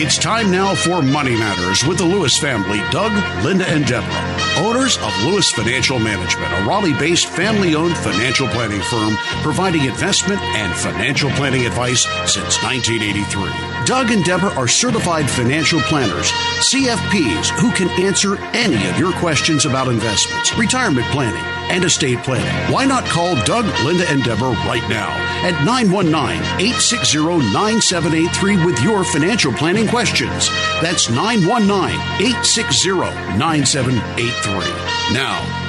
It's time now for Money Matters with the Lewis family, Doug, Linda, and Deborah, owners of Lewis Financial Management, a Raleigh based family owned financial planning firm providing investment and financial planning advice since 1983. Doug and Deborah are certified financial planners, CFPs, who can answer any of your questions about investments, retirement planning, and estate planning. Why not call Doug, Linda, and Deborah right now at 919 860 9783 with your financial planning questions. That's 919 860 9783. Now,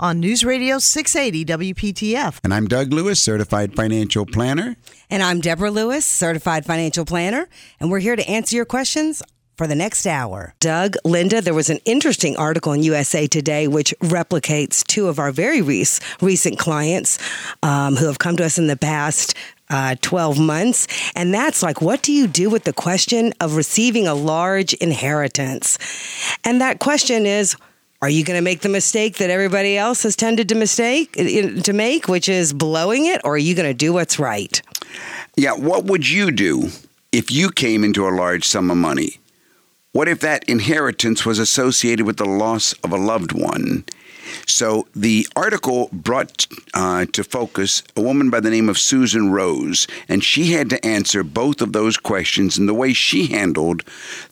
on News Radio 680 WPTF. And I'm Doug Lewis, certified financial planner. And I'm Deborah Lewis, certified financial planner, and we're here to answer your questions for the next hour. Doug, Linda, there was an interesting article in USA Today which replicates two of our very rec- recent clients um, who have come to us in the past uh, 12 months. And that's like, what do you do with the question of receiving a large inheritance? And that question is, are you going to make the mistake that everybody else has tended to mistake uh, to make, which is blowing it, or are you going to do what's right? Yeah, what would you do if you came into a large sum of money? What if that inheritance was associated with the loss of a loved one? So the article brought uh, to focus a woman by the name of Susan Rose, and she had to answer both of those questions. And the way she handled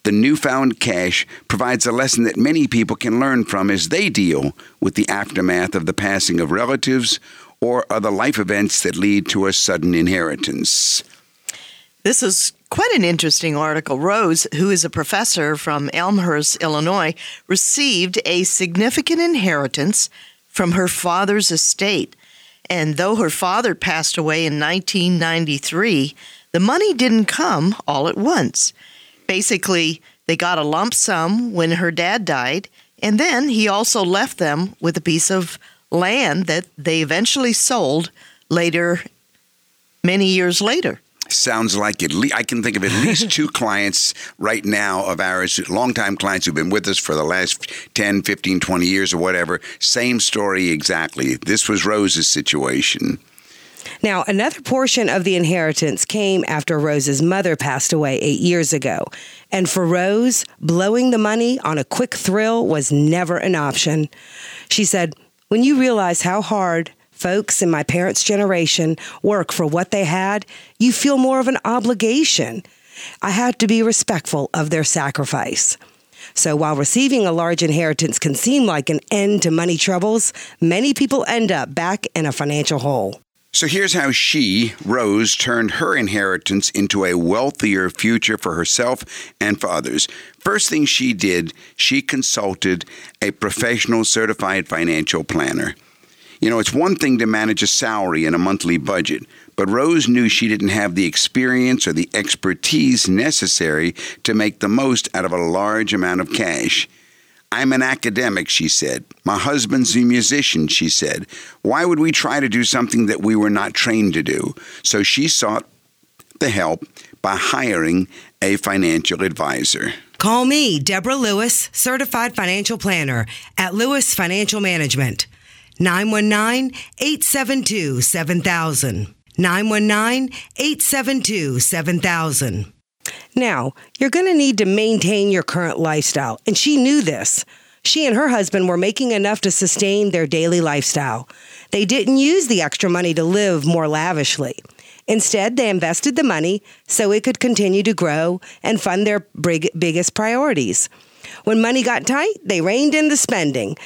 the newfound cash provides a lesson that many people can learn from as they deal with the aftermath of the passing of relatives or other life events that lead to a sudden inheritance. This is quite an interesting article. Rose, who is a professor from Elmhurst, Illinois, received a significant inheritance from her father's estate. And though her father passed away in 1993, the money didn't come all at once. Basically, they got a lump sum when her dad died, and then he also left them with a piece of land that they eventually sold later, many years later sounds like at least I can think of at least two clients right now of ours, longtime clients who've been with us for the last 10, 15, 20 years or whatever. Same story exactly. This was Rose's situation. Now, another portion of the inheritance came after Rose's mother passed away eight years ago. And for Rose, blowing the money on a quick thrill was never an option. She said, When you realize how hard folks in my parents' generation work for what they had, you feel more of an obligation. I had to be respectful of their sacrifice. So while receiving a large inheritance can seem like an end to money troubles, many people end up back in a financial hole. So here's how she, Rose, turned her inheritance into a wealthier future for herself and for others. First thing she did, she consulted a professional certified financial planner. You know, it's one thing to manage a salary and a monthly budget, but Rose knew she didn't have the experience or the expertise necessary to make the most out of a large amount of cash. I'm an academic, she said. My husband's a musician, she said. Why would we try to do something that we were not trained to do? So she sought the help by hiring a financial advisor. Call me, Deborah Lewis, certified financial planner at Lewis Financial Management. 919 872 7000. 919 872 7000. Now, you're going to need to maintain your current lifestyle, and she knew this. She and her husband were making enough to sustain their daily lifestyle. They didn't use the extra money to live more lavishly. Instead, they invested the money so it could continue to grow and fund their big, biggest priorities. When money got tight, they reined in the spending.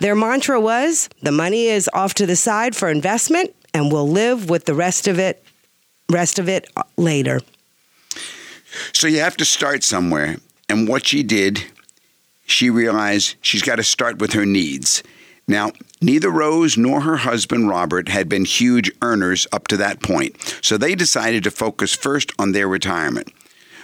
Their mantra was the money is off to the side for investment and we'll live with the rest of it rest of it later. So you have to start somewhere. And what she did, she realized she's got to start with her needs. Now, neither Rose nor her husband Robert had been huge earners up to that point, so they decided to focus first on their retirement.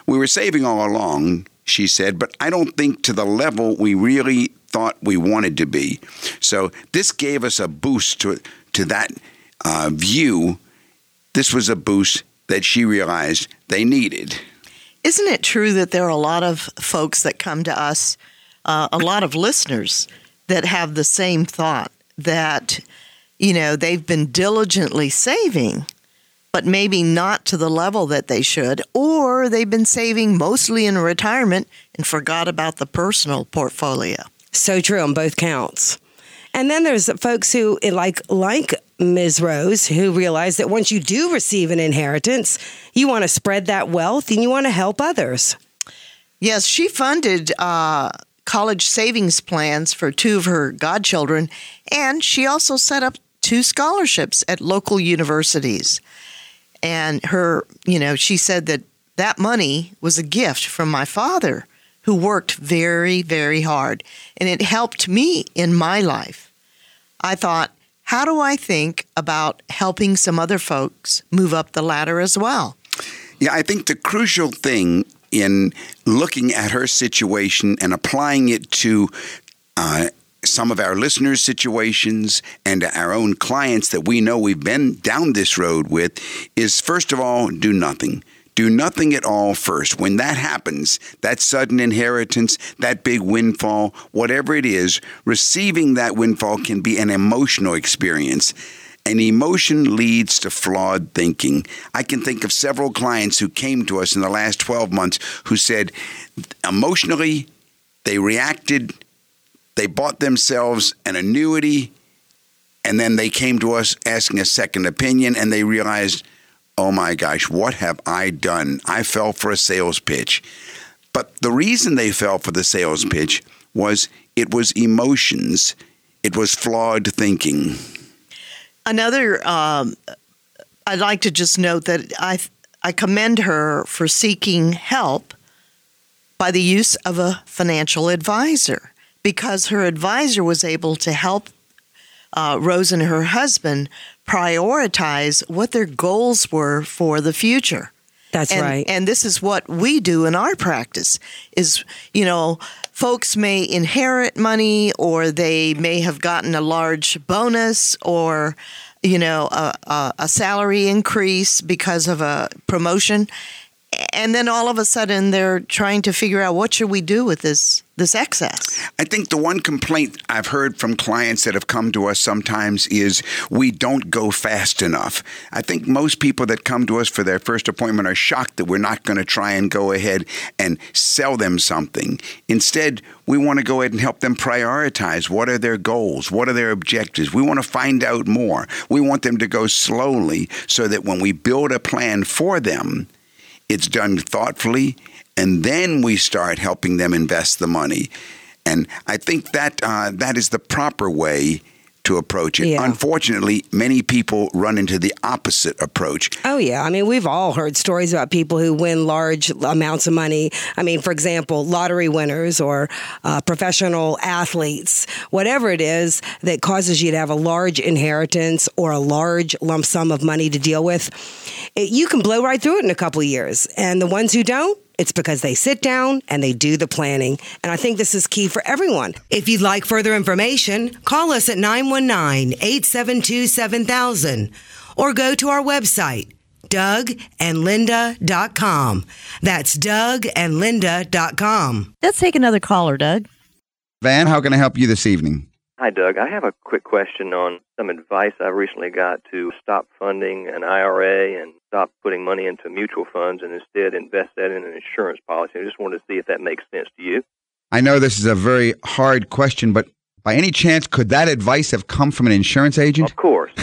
We were saving all along, she said, but I don't think to the level we really thought we wanted to be. So this gave us a boost to to that uh, view, this was a boost that she realized they needed. Isn't it true that there are a lot of folks that come to us, uh, a lot of listeners that have the same thought that, you know, they've been diligently saving, but maybe not to the level that they should, or they've been saving mostly in retirement and forgot about the personal portfolio. So true on both counts. And then there's folks who like like Ms. Rose who realize that once you do receive an inheritance, you want to spread that wealth and you want to help others. Yes, she funded uh, college savings plans for two of her godchildren, and she also set up two scholarships at local universities. And her, you know, she said that that money was a gift from my father, who worked very, very hard, and it helped me in my life. I thought, how do I think about helping some other folks move up the ladder as well? Yeah, I think the crucial thing in looking at her situation and applying it to uh, some of our listeners' situations and our own clients that we know we've been down this road with is first of all, do nothing. Do nothing at all first. When that happens, that sudden inheritance, that big windfall, whatever it is, receiving that windfall can be an emotional experience. And emotion leads to flawed thinking. I can think of several clients who came to us in the last 12 months who said emotionally, they reacted, they bought themselves an annuity, and then they came to us asking a second opinion and they realized oh my gosh, what have I done? I fell for a sales pitch. But the reason they fell for the sales pitch was it was emotions, it was flawed thinking. Another, um, I'd like to just note that I, I commend her for seeking help by the use of a financial advisor because her advisor was able to help uh, Rose and her husband prioritize what their goals were for the future. That's and, right. And this is what we do in our practice is, you know, folks may inherit money or they may have gotten a large bonus or, you know, a, a, a salary increase because of a promotion and then all of a sudden they're trying to figure out what should we do with this this excess. I think the one complaint I've heard from clients that have come to us sometimes is we don't go fast enough. I think most people that come to us for their first appointment are shocked that we're not going to try and go ahead and sell them something. Instead, we want to go ahead and help them prioritize what are their goals, what are their objectives. We want to find out more. We want them to go slowly so that when we build a plan for them, it's done thoughtfully, and then we start helping them invest the money. And I think that uh, that is the proper way to approach it. Yeah. Unfortunately, many people run into the opposite approach. Oh, yeah. I mean, we've all heard stories about people who win large amounts of money. I mean, for example, lottery winners or uh, professional athletes, whatever it is that causes you to have a large inheritance or a large lump sum of money to deal with, it, you can blow right through it in a couple of years. And the ones who don't, it's because they sit down and they do the planning. And I think this is key for everyone. If you'd like further information, call us at 919 872 7000 or go to our website, dougandlinda.com. That's dougandlinda.com. Let's take another caller, Doug. Van, how can I help you this evening? Hi, Doug. I have a quick question on some advice I recently got to stop funding an IRA and stop putting money into mutual funds and instead invest that in an insurance policy. I just wanted to see if that makes sense to you. I know this is a very hard question, but by any chance, could that advice have come from an insurance agent? Of course.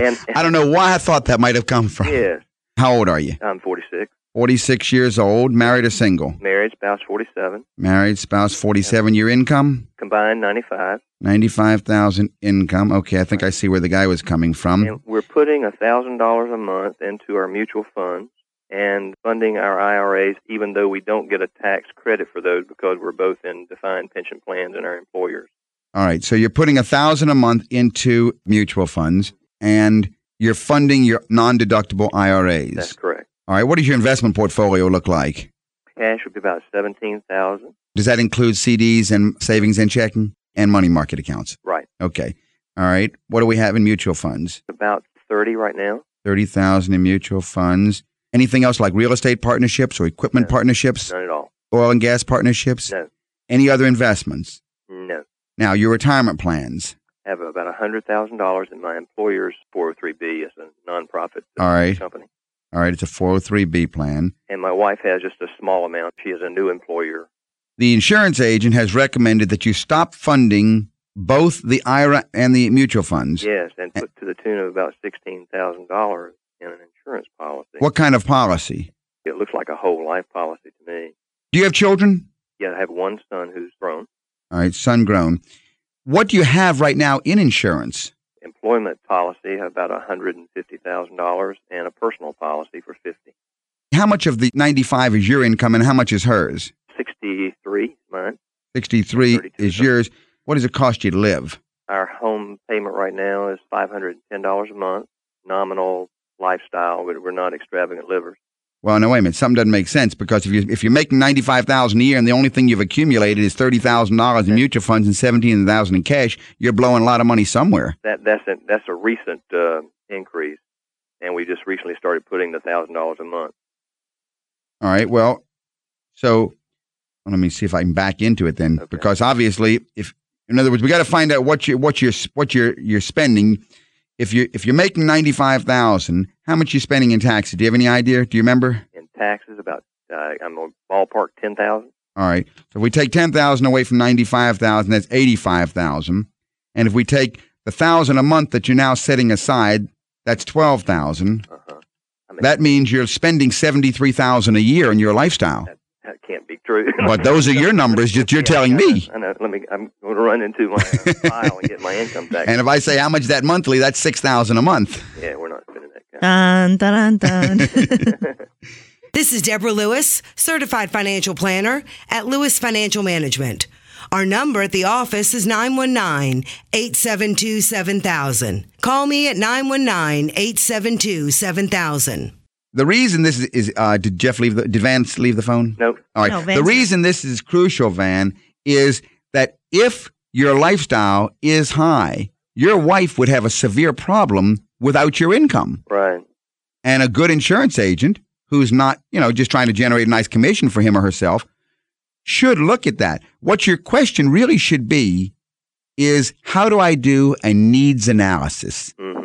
and, I don't know why I thought that might have come from. Yes, How old are you? I'm 46. 46 years old, married or single? Married, spouse 47. Married, spouse 47. Your income? Combined 95. 95,000 income. Okay, I think I see where the guy was coming from. And we're putting $1,000 a month into our mutual funds and funding our IRAs, even though we don't get a tax credit for those because we're both in defined pension plans and our employers. All right, so you're putting a 1000 a month into mutual funds and you're funding your non-deductible IRAs. That's correct. All right, what does your investment portfolio look like? Cash would be about 17000 Does that include CDs and savings and checking and money market accounts? Right. Okay. All right. What do we have in mutual funds? About 30 right now. 30,000 in mutual funds. Anything else like real estate partnerships or equipment No. partnerships, None at all. oil and gas partnerships? No. Any other investments? No. Now, your retirement plans. I have about $100,000 in my employer's 403B as a nonprofit All right. company. All right. It's a 403B plan. And my wife has just a small amount. She is a new employer. The insurance agent has recommended that you stop funding both the IRA and the mutual funds. Yes, and put to the tune of about $16,000 in an insurance policy. What kind of policy? It looks like a whole life policy to me. Do you have children? Yeah, I have one son who's grown. All right, son grown. What do you have right now in insurance? Employment policy about $150,000 and a personal policy for 50. How much of the 95 is your income and how much is hers? 63 mine. 63 32 is yours. What does it cost you to live? Our home payment right now is $510 a month. Nominal lifestyle, but we're not extravagant livers. Well, no, wait a minute. Something doesn't make sense because if you if you're making ninety five thousand a year and the only thing you've accumulated is thirty thousand dollars in mutual funds and seventeen thousand in cash, you're blowing a lot of money somewhere. That that's a, that's a recent uh, increase, and we just recently started putting the thousand dollars a month. All right. Well, so let me see if I can back into it then, Okay. because obviously, if in other words, we got to find out what you what you're what you're you're spending. If you if you're making ninety five thousand, how much are you spending in taxes? Do you have any idea? Do you remember? In taxes, about uh, I'm a ballpark ten thousand. All right. So if we take ten thousand away from ninety five thousand, that's eighty five thousand. And if we take the thousand a month that you're now setting aside, that's twelve thousand. Uh-huh. I mean, That means you're spending seventy three thousand a year in your lifestyle. that can't be true. But those are your numbers that you're Yeah, telling I know, me. I know. Let me. I'm going to run into my uh, file and get my income tax. And if I say how much that monthly, that's six thousand a month. yeah, we're not spending that kind. Dun, dun, dun, dun. This is Deborah Lewis, certified financial planner at Lewis Financial Management. Our number at the office is 919 872 7000. Call me at 919 872 7000. The reason this is, is uh, did Jeff leave the did Vance leave the phone? Nope. All right. No, the reason this is crucial, Van, is that if your lifestyle is high, your wife would have a severe problem without your income. Right. And a good insurance agent who's not, you know, just trying to generate a nice commission for him or herself should look at that. What your question really should be is how do I do a needs analysis? hmm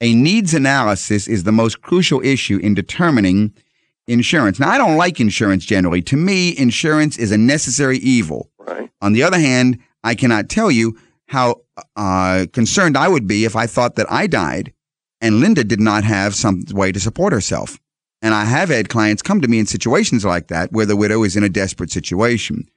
A needs analysis is the most crucial issue in determining insurance. Now, I don't like insurance generally. To me, insurance is a necessary evil. Right. On the other hand, I cannot tell you how uh, concerned I would be if I thought that I died and Linda did not have some way to support herself. And I have had clients come to me in situations like that where the widow is in a desperate situation.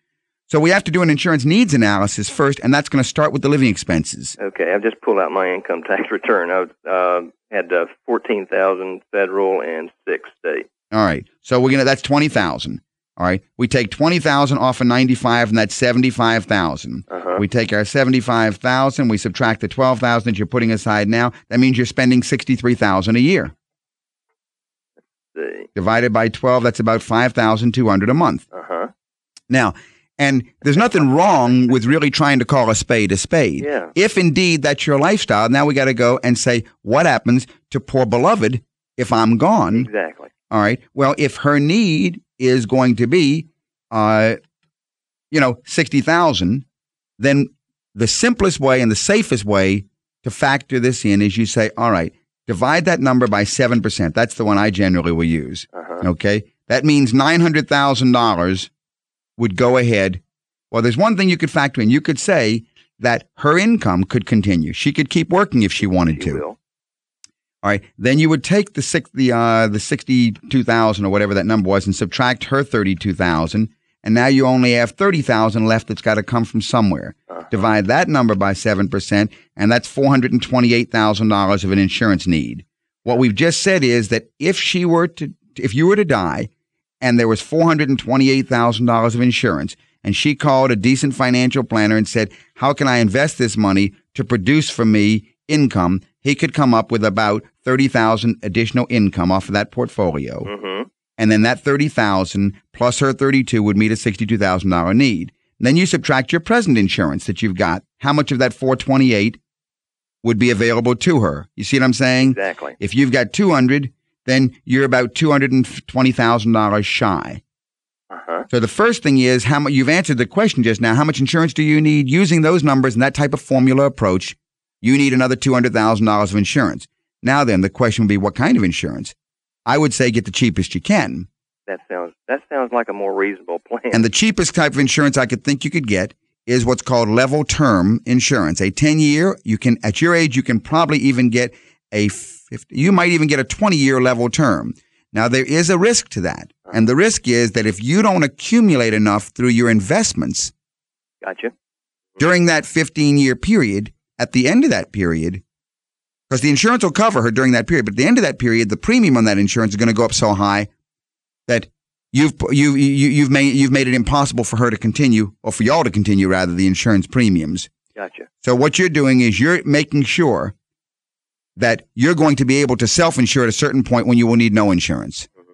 So we have to do an insurance needs analysis first, and that's going to start with the living expenses. Okay. I've just pulled out my income tax return. I uh, had uh, fourteen thousand federal and six state. All right. So we're gonna that's twenty thousand. All right. We take twenty thousand off of ninety five, and that's seventy five thousand. Uh-huh. We take our seventy five thousand. We subtract the twelve thousand that you're putting aside now. That means you're spending sixty three thousand a year. See. Divided by twelve, that's about five thousand two hundred a month. Uh huh. Now, and there's nothing wrong with really trying to call a spade a spade. Yeah. If indeed that's your lifestyle, now we got to go and say, what happens to poor beloved if I'm gone? Exactly. All right. Well, if her need is going to be, uh, you know, sixty thousand, then the simplest way and the safest way to factor this in is you say, all right, divide that number by seven percent. That's the one I generally will use. Uh huh. Okay. That means nine hundred thousand dollars would go ahead. Well, there's one thing you could factor in. You could say that her income could continue. She could keep working if she wanted You to. will. All right. Then you would take the six, the uh, the sixty two thousand or whatever that number was, and subtract her thirty two thousand, and now you only have thirty thousand left that's got to come from somewhere. Uh-huh. Divide that number by seven percent, and that's four hundred and twenty eight thousand dollars of an insurance need. What we've just said is that if she were to, if you were to die, and there was four hundred and twenty eight thousand dollars of insurance, and she called a decent financial planner and said, "How can I invest this money to produce for me income?" He could come up with about thirty thousand additional income off of that portfolio, Mm-hmm. and then that thirty thousand plus her thirty two would meet a sixty two thousand dollar need. Then you subtract your present insurance that you've got. How much of that four twenty eight would be available to her. You see what I'm saying? Exactly. If you've got 200, then you're about $220,000 shy. Uh-huh. So the first thing is how much you've answered the question just now. How much insurance do you need? Using those numbers and that type of formula approach, you need another $200,000 of insurance. Now then, the question would be what kind of insurance? I would say get the cheapest you can. That sounds that sounds like a more reasonable plan. And the cheapest type of insurance I could think you could get is what's called level term insurance. A 10 year, you can, at your age, you can probably even get a 50, you might even get a 20 year level term. Now there is a risk to that. And the risk is that if you don't accumulate enough through your investments gotcha. during that 15 year period, at the end of that period, because the insurance will cover her during that period, but at the end of that period, the premium on that insurance is going to go up so high that you've you, you you've made you've made it impossible for her to continue, or for y'all to continue rather, the insurance premiums. Gotcha. So what you're doing is you're making sure that you're going to be able to self-insure at a certain point when you will need no insurance, mm-hmm.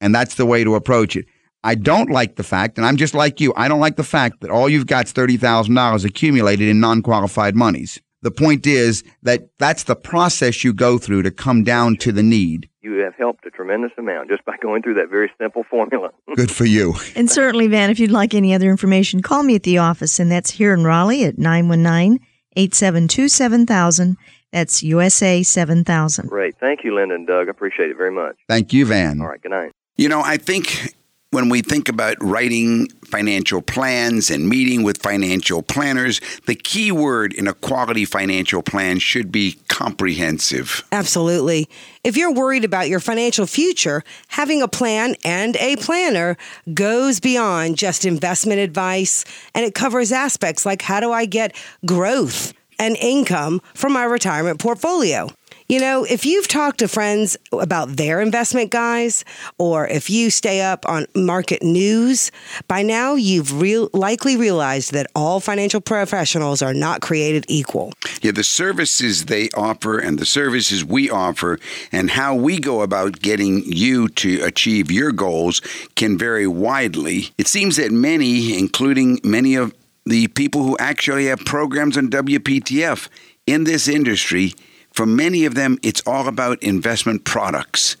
and that's the way to approach it. I don't like the fact, and I'm just like you. I don't like the fact that all you've got is thirty thousand dollars accumulated in non-qualified monies. The point is that that's the process you go through to come down to the need. You have helped a tremendous amount just by going through that very simple formula. Good for you. And certainly, Van, if you'd like any other information, call me at the office, and that's here in Raleigh at 919 872 7000. That's USA 7000. Great. Thank you, Linda and Doug. I appreciate it very much. Thank you, Van. All right. Good night. You know, I think when we think about writing financial plans and meeting with financial planners, the key word in a quality financial plan should be comprehensive. Absolutely. If you're worried about your financial future, having a plan and a planner goes beyond just investment advice and it covers aspects like how do I get growth and income from my retirement portfolio. You know, if you've talked to friends about their investment guys, or if you stay up on market news, by now you've likely realized that all financial professionals are not created equal. Yeah, the services they offer and the services we offer and how we go about getting you to achieve your goals can vary widely. It seems that many, including many of the people who actually have programs on WPTF in this industry, for many of them, it's all about investment products.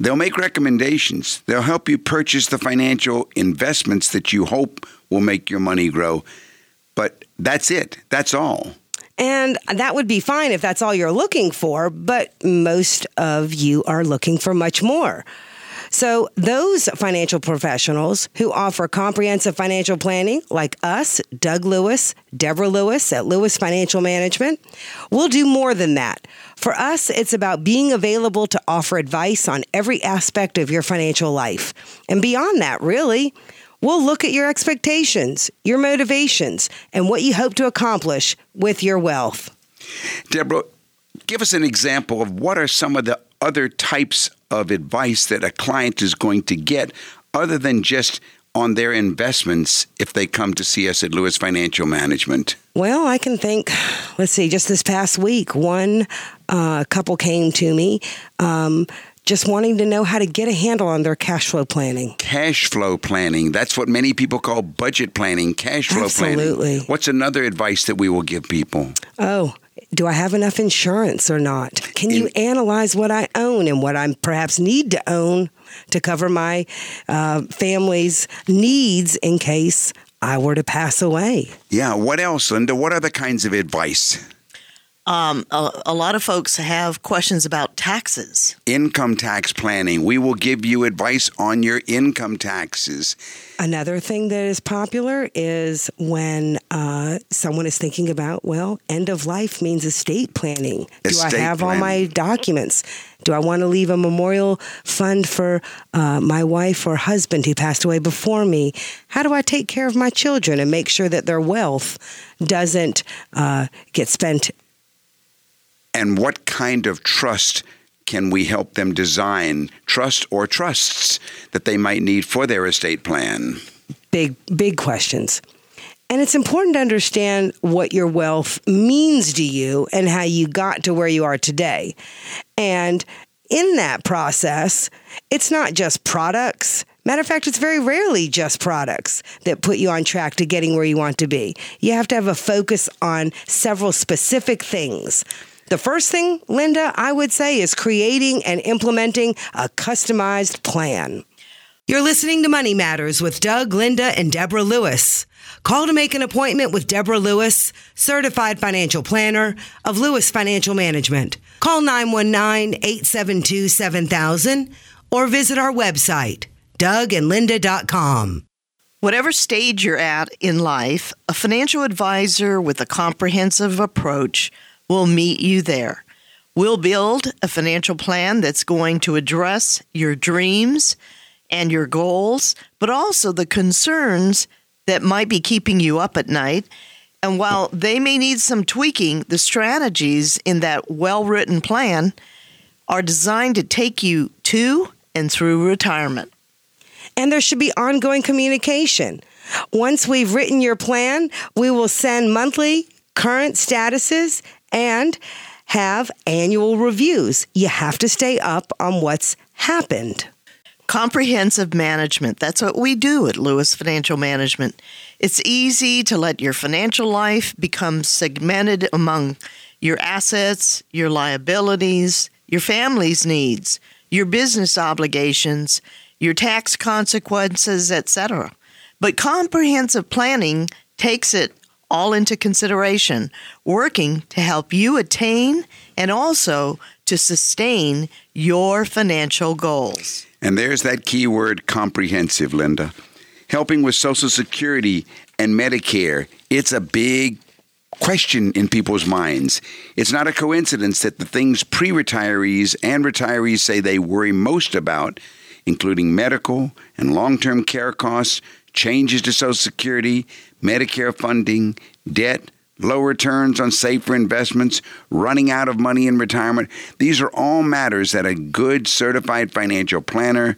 They'll make recommendations. They'll help you purchase the financial investments that you hope will make your money grow. But that's it. That's all. And that would be fine if that's all you're looking for, but most of you are looking for much more. So, those financial professionals who offer comprehensive financial planning, like us, Doug Lewis, Deborah Lewis at Lewis Financial Management, will do more than that. For us, it's about being available to offer advice on every aspect of your financial life. And beyond that, really, we'll look at your expectations, your motivations, and what you hope to accomplish with your wealth. Deborah, give us an example of what are some of the other types of advice that a client is going to get other than just on their investments if they come to see us at Lewis Financial Management? Well, I can think, let's see, just this past week, one uh, couple came to me. Um, just wanting to know how to get a handle on their cash flow planning. Cash flow planning. That's what many people call budget planning, cash flow Absolutely. planning. Absolutely. What's another advice that we will give people? Oh, do I have enough insurance or not? Can you analyze what I own and what I perhaps need to own to cover my uh, family's needs in case I were to pass away? Yeah, what else, Linda? What other kinds of advice? Um, a, a lot of folks have questions about taxes. Income tax planning. We will give you advice on your income taxes. Another thing that is popular is when uh, someone is thinking about, well, end of life means estate planning. Do I Estate have all my documents? Do I want to leave a memorial fund for uh, my wife or husband who passed away before me? How do I take care of my children and make sure that their wealth doesn't uh, get spent? And what kind of trust can we help them design? Trust or trusts that they might need for their estate plan? Big, big questions. And it's important to understand what your wealth means to you and how you got to where you are today. And in that process, it's not just products, Matter of fact, it's very rarely just products that put you on track to getting where you want to be. You have to have a focus on several specific things. The first thing, Linda, I would say is creating and implementing a customized plan. You're listening to Money Matters with Doug, Linda, and Deborah Lewis. Call to make an appointment with Deborah Lewis, certified financial planner of Lewis Financial Management. Call 919 872 7000 or visit our website, dougandlinda.com. Whatever stage you're at in life, a financial advisor with a comprehensive approach will meet you there. We'll build a financial plan that's going to address your dreams and your goals, but also the concerns that might be keeping you up at night. And while they may need some tweaking, the strategies in that well written plan are designed to take you to and through retirement. And there should be ongoing communication. Once we've written your plan, we will send monthly current statuses and have annual reviews. You have to stay up on what's happened. Comprehensive management. That's what we do at Lewis Financial Management. It's easy to let your financial life become segmented among your assets, your liabilities, your family's needs, your business obligations, your tax consequences, etc. But comprehensive planning takes it all into consideration, working to help you attain and also to sustain your financial goals. And there's that key word comprehensive, Linda. Helping with Social Security and Medicare, it's a big question in people's minds. It's not a coincidence that the things pre retirees and retirees say they worry most about, including medical and long term care costs, changes to Social Security, Medicare funding, debt, low returns on safer investments, running out of money in retirement. These are all matters that a good certified financial planner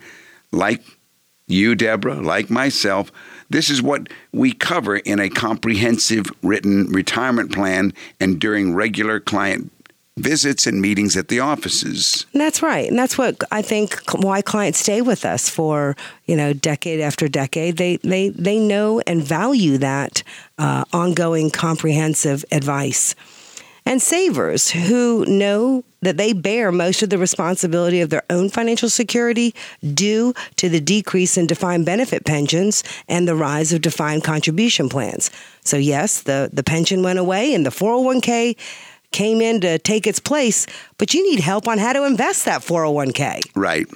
like you, Deborah, like myself, this is what we cover in a comprehensive written retirement plan and during regular client visits and meetings at the offices. That's right. And that's what I think why clients stay with us for, you know, decade after decade. They they they know and value that uh, ongoing comprehensive advice. And savers who know that they bear most of the responsibility of their own financial security due to the decrease in defined benefit pensions and the rise of defined contribution plans. So yes, the, the pension went away and the 401k came in to take its place, but you need help on how to invest that 401k. Right.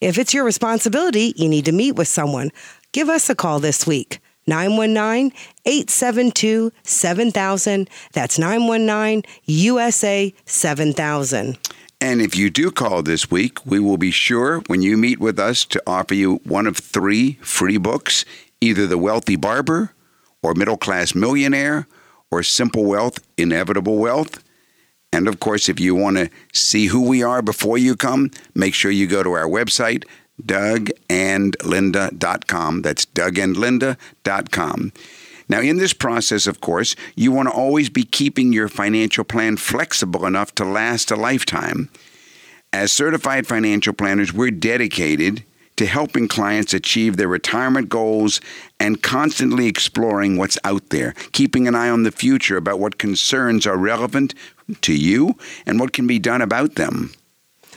If it's your responsibility, you need to meet with someone. Give us a call this week. 919 872 7000. That's 919 USA 7000. And if you do call this week, we will be sure when you meet with us to offer you one of three free books either The Wealthy Barber, or Middle Class Millionaire, or Simple Wealth, Inevitable Wealth. And of course, if you want to see who we are before you come, make sure you go to our website, dougandlinda.com. That's dougandlinda.com. Now, in this process, of course, you want to always be keeping your financial plan flexible enough to last a lifetime. As certified financial planners, we're dedicated to helping clients achieve their retirement goals and constantly exploring what's out there, keeping an eye on the future about what concerns are relevant to you and what can be done about them.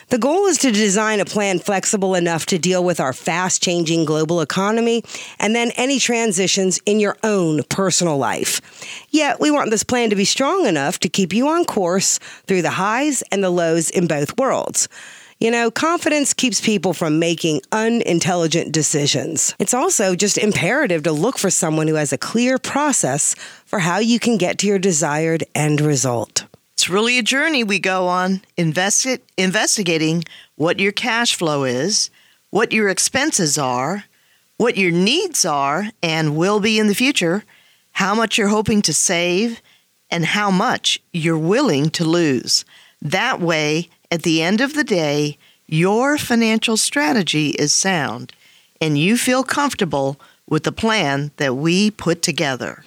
The goal is to design a plan flexible enough to deal with our fast changing global economy and then any transitions in your own personal life. Yet, we want this plan to be strong enough to keep you on course through the highs and the lows in both worlds. You know, confidence keeps people from making unintelligent decisions. It's also just imperative to look for someone who has a clear process for how you can get to your desired end result. It's really a journey we go on, investi- investigating what your cash flow is, what your expenses are, what your needs are and will be in the future, how much you're hoping to save, and how much you're willing to lose. That way, at the end of the day, your financial strategy is sound and you feel comfortable with the plan that we put together.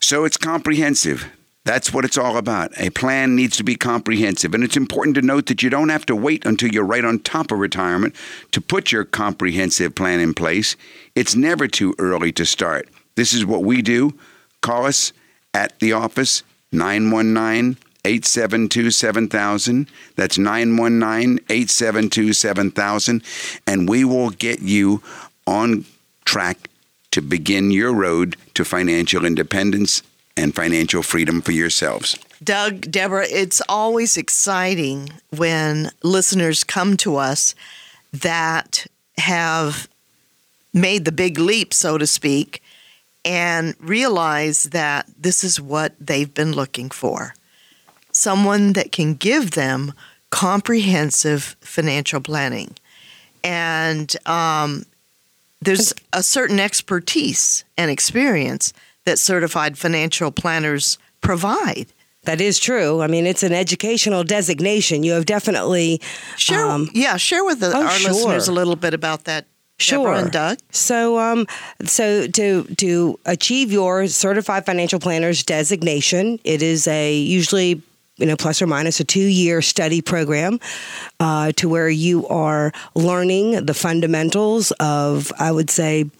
So it's comprehensive. That's what it's all about. A plan needs to be comprehensive. And it's important to note that you don't have to wait until you're right on top of retirement to put your comprehensive plan in place. It's never too early to start. This is what we do. Call us at the office, 919 872 7000. That's 919 872 7000. And we will get you on track to begin your road to financial independence and financial freedom for yourselves. Doug, Deborah, it's always exciting when listeners come to us that have made the big leap, so to speak, and realize that this is what they've been looking for someone that can give them comprehensive financial planning. And um, there's a certain expertise and experience that certified financial planners provide. That is true. I mean, it's an educational designation. You have definitely share. Um, yeah, share with the, oh, our sure. listeners a little bit about that. Sure, and Doug. So, um, so to to achieve your certified financial planners designation, it is a usually you know, plus or minus a two year study program uh, to where you are learning the fundamentals of, I would say,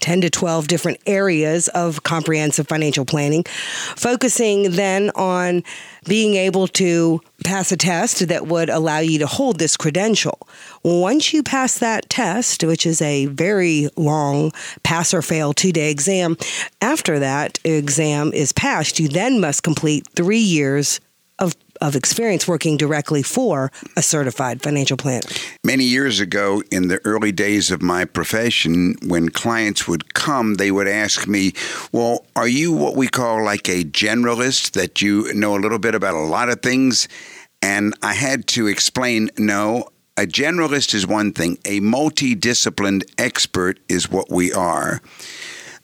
10 to 12 different areas of comprehensive financial planning, focusing then on being able to pass a test that would allow you to hold this credential. Once you pass that test, which is a very long pass or fail two day exam, after that exam is passed, you then must complete three years of experience working directly for a certified financial planner. Many years ago, in the early days of my profession, when clients would come, they would ask me, Well, are you what we call like a generalist, that you know a little bit about a lot of things? And I had to explain, no, a generalist is one thing, a multidisciplined expert is what we are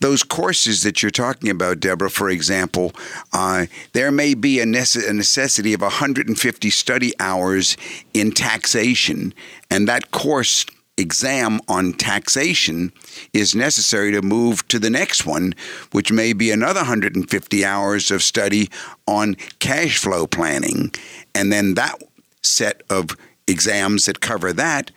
those courses that you're talking about, Deborah, for example, uh, there may be a, nece- a necessity of 150 study hours in taxation, and that course exam on taxation is necessary to move to the next one, which may be another 150 hours of study on cash flow planning. And then that set of exams that cover that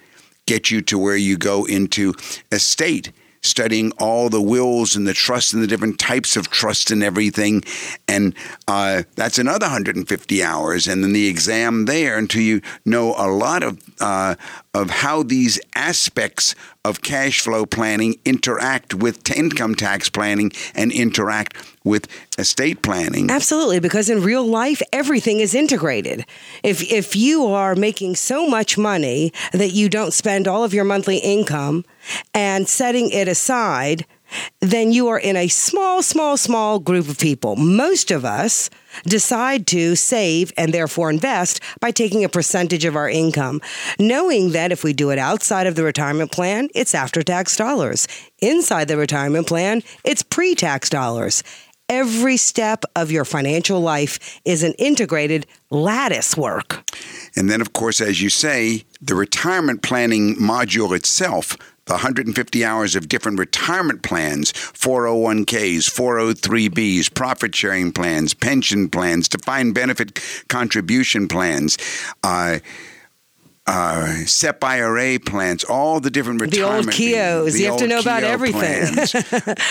get you to where you go into estate studying all the wills and the trust and the different types of trust and everything. And uh, that's another 150 hours. And then the exam there until you know a lot of, uh, of how these aspects of cash flow planning interact with income tax planning and interact with estate planning. Absolutely, because in real life everything is integrated. If if you are making so much money that you don't spend all of your monthly income and setting it aside then you are in a small, small, small group of people. Most of us decide to save and therefore invest by taking a percentage of our income, knowing that if we do it outside of the retirement plan, it's after tax dollars. Inside the retirement plan, it's pre tax dollars. Every step of your financial life is an integrated lattice work. And then, of course, as you say, the retirement planning module itself 150 hours of different retirement plans 401ks, 403bs, profit sharing plans, pension plans, defined benefit contribution plans. Uh, uh, SEP IRA plans, all the different retirement. The old Keoghs. The you have to know about everything.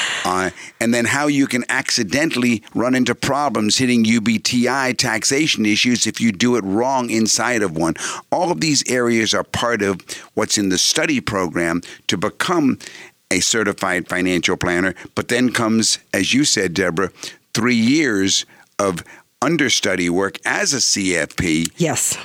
uh, and then how you can accidentally run into problems hitting UBTI taxation issues if you do it wrong inside of one. All of these areas are part of what's in the study program to become a certified financial planner. But then comes, as you said, Deborah, three years of understudy work as a CFP. Yes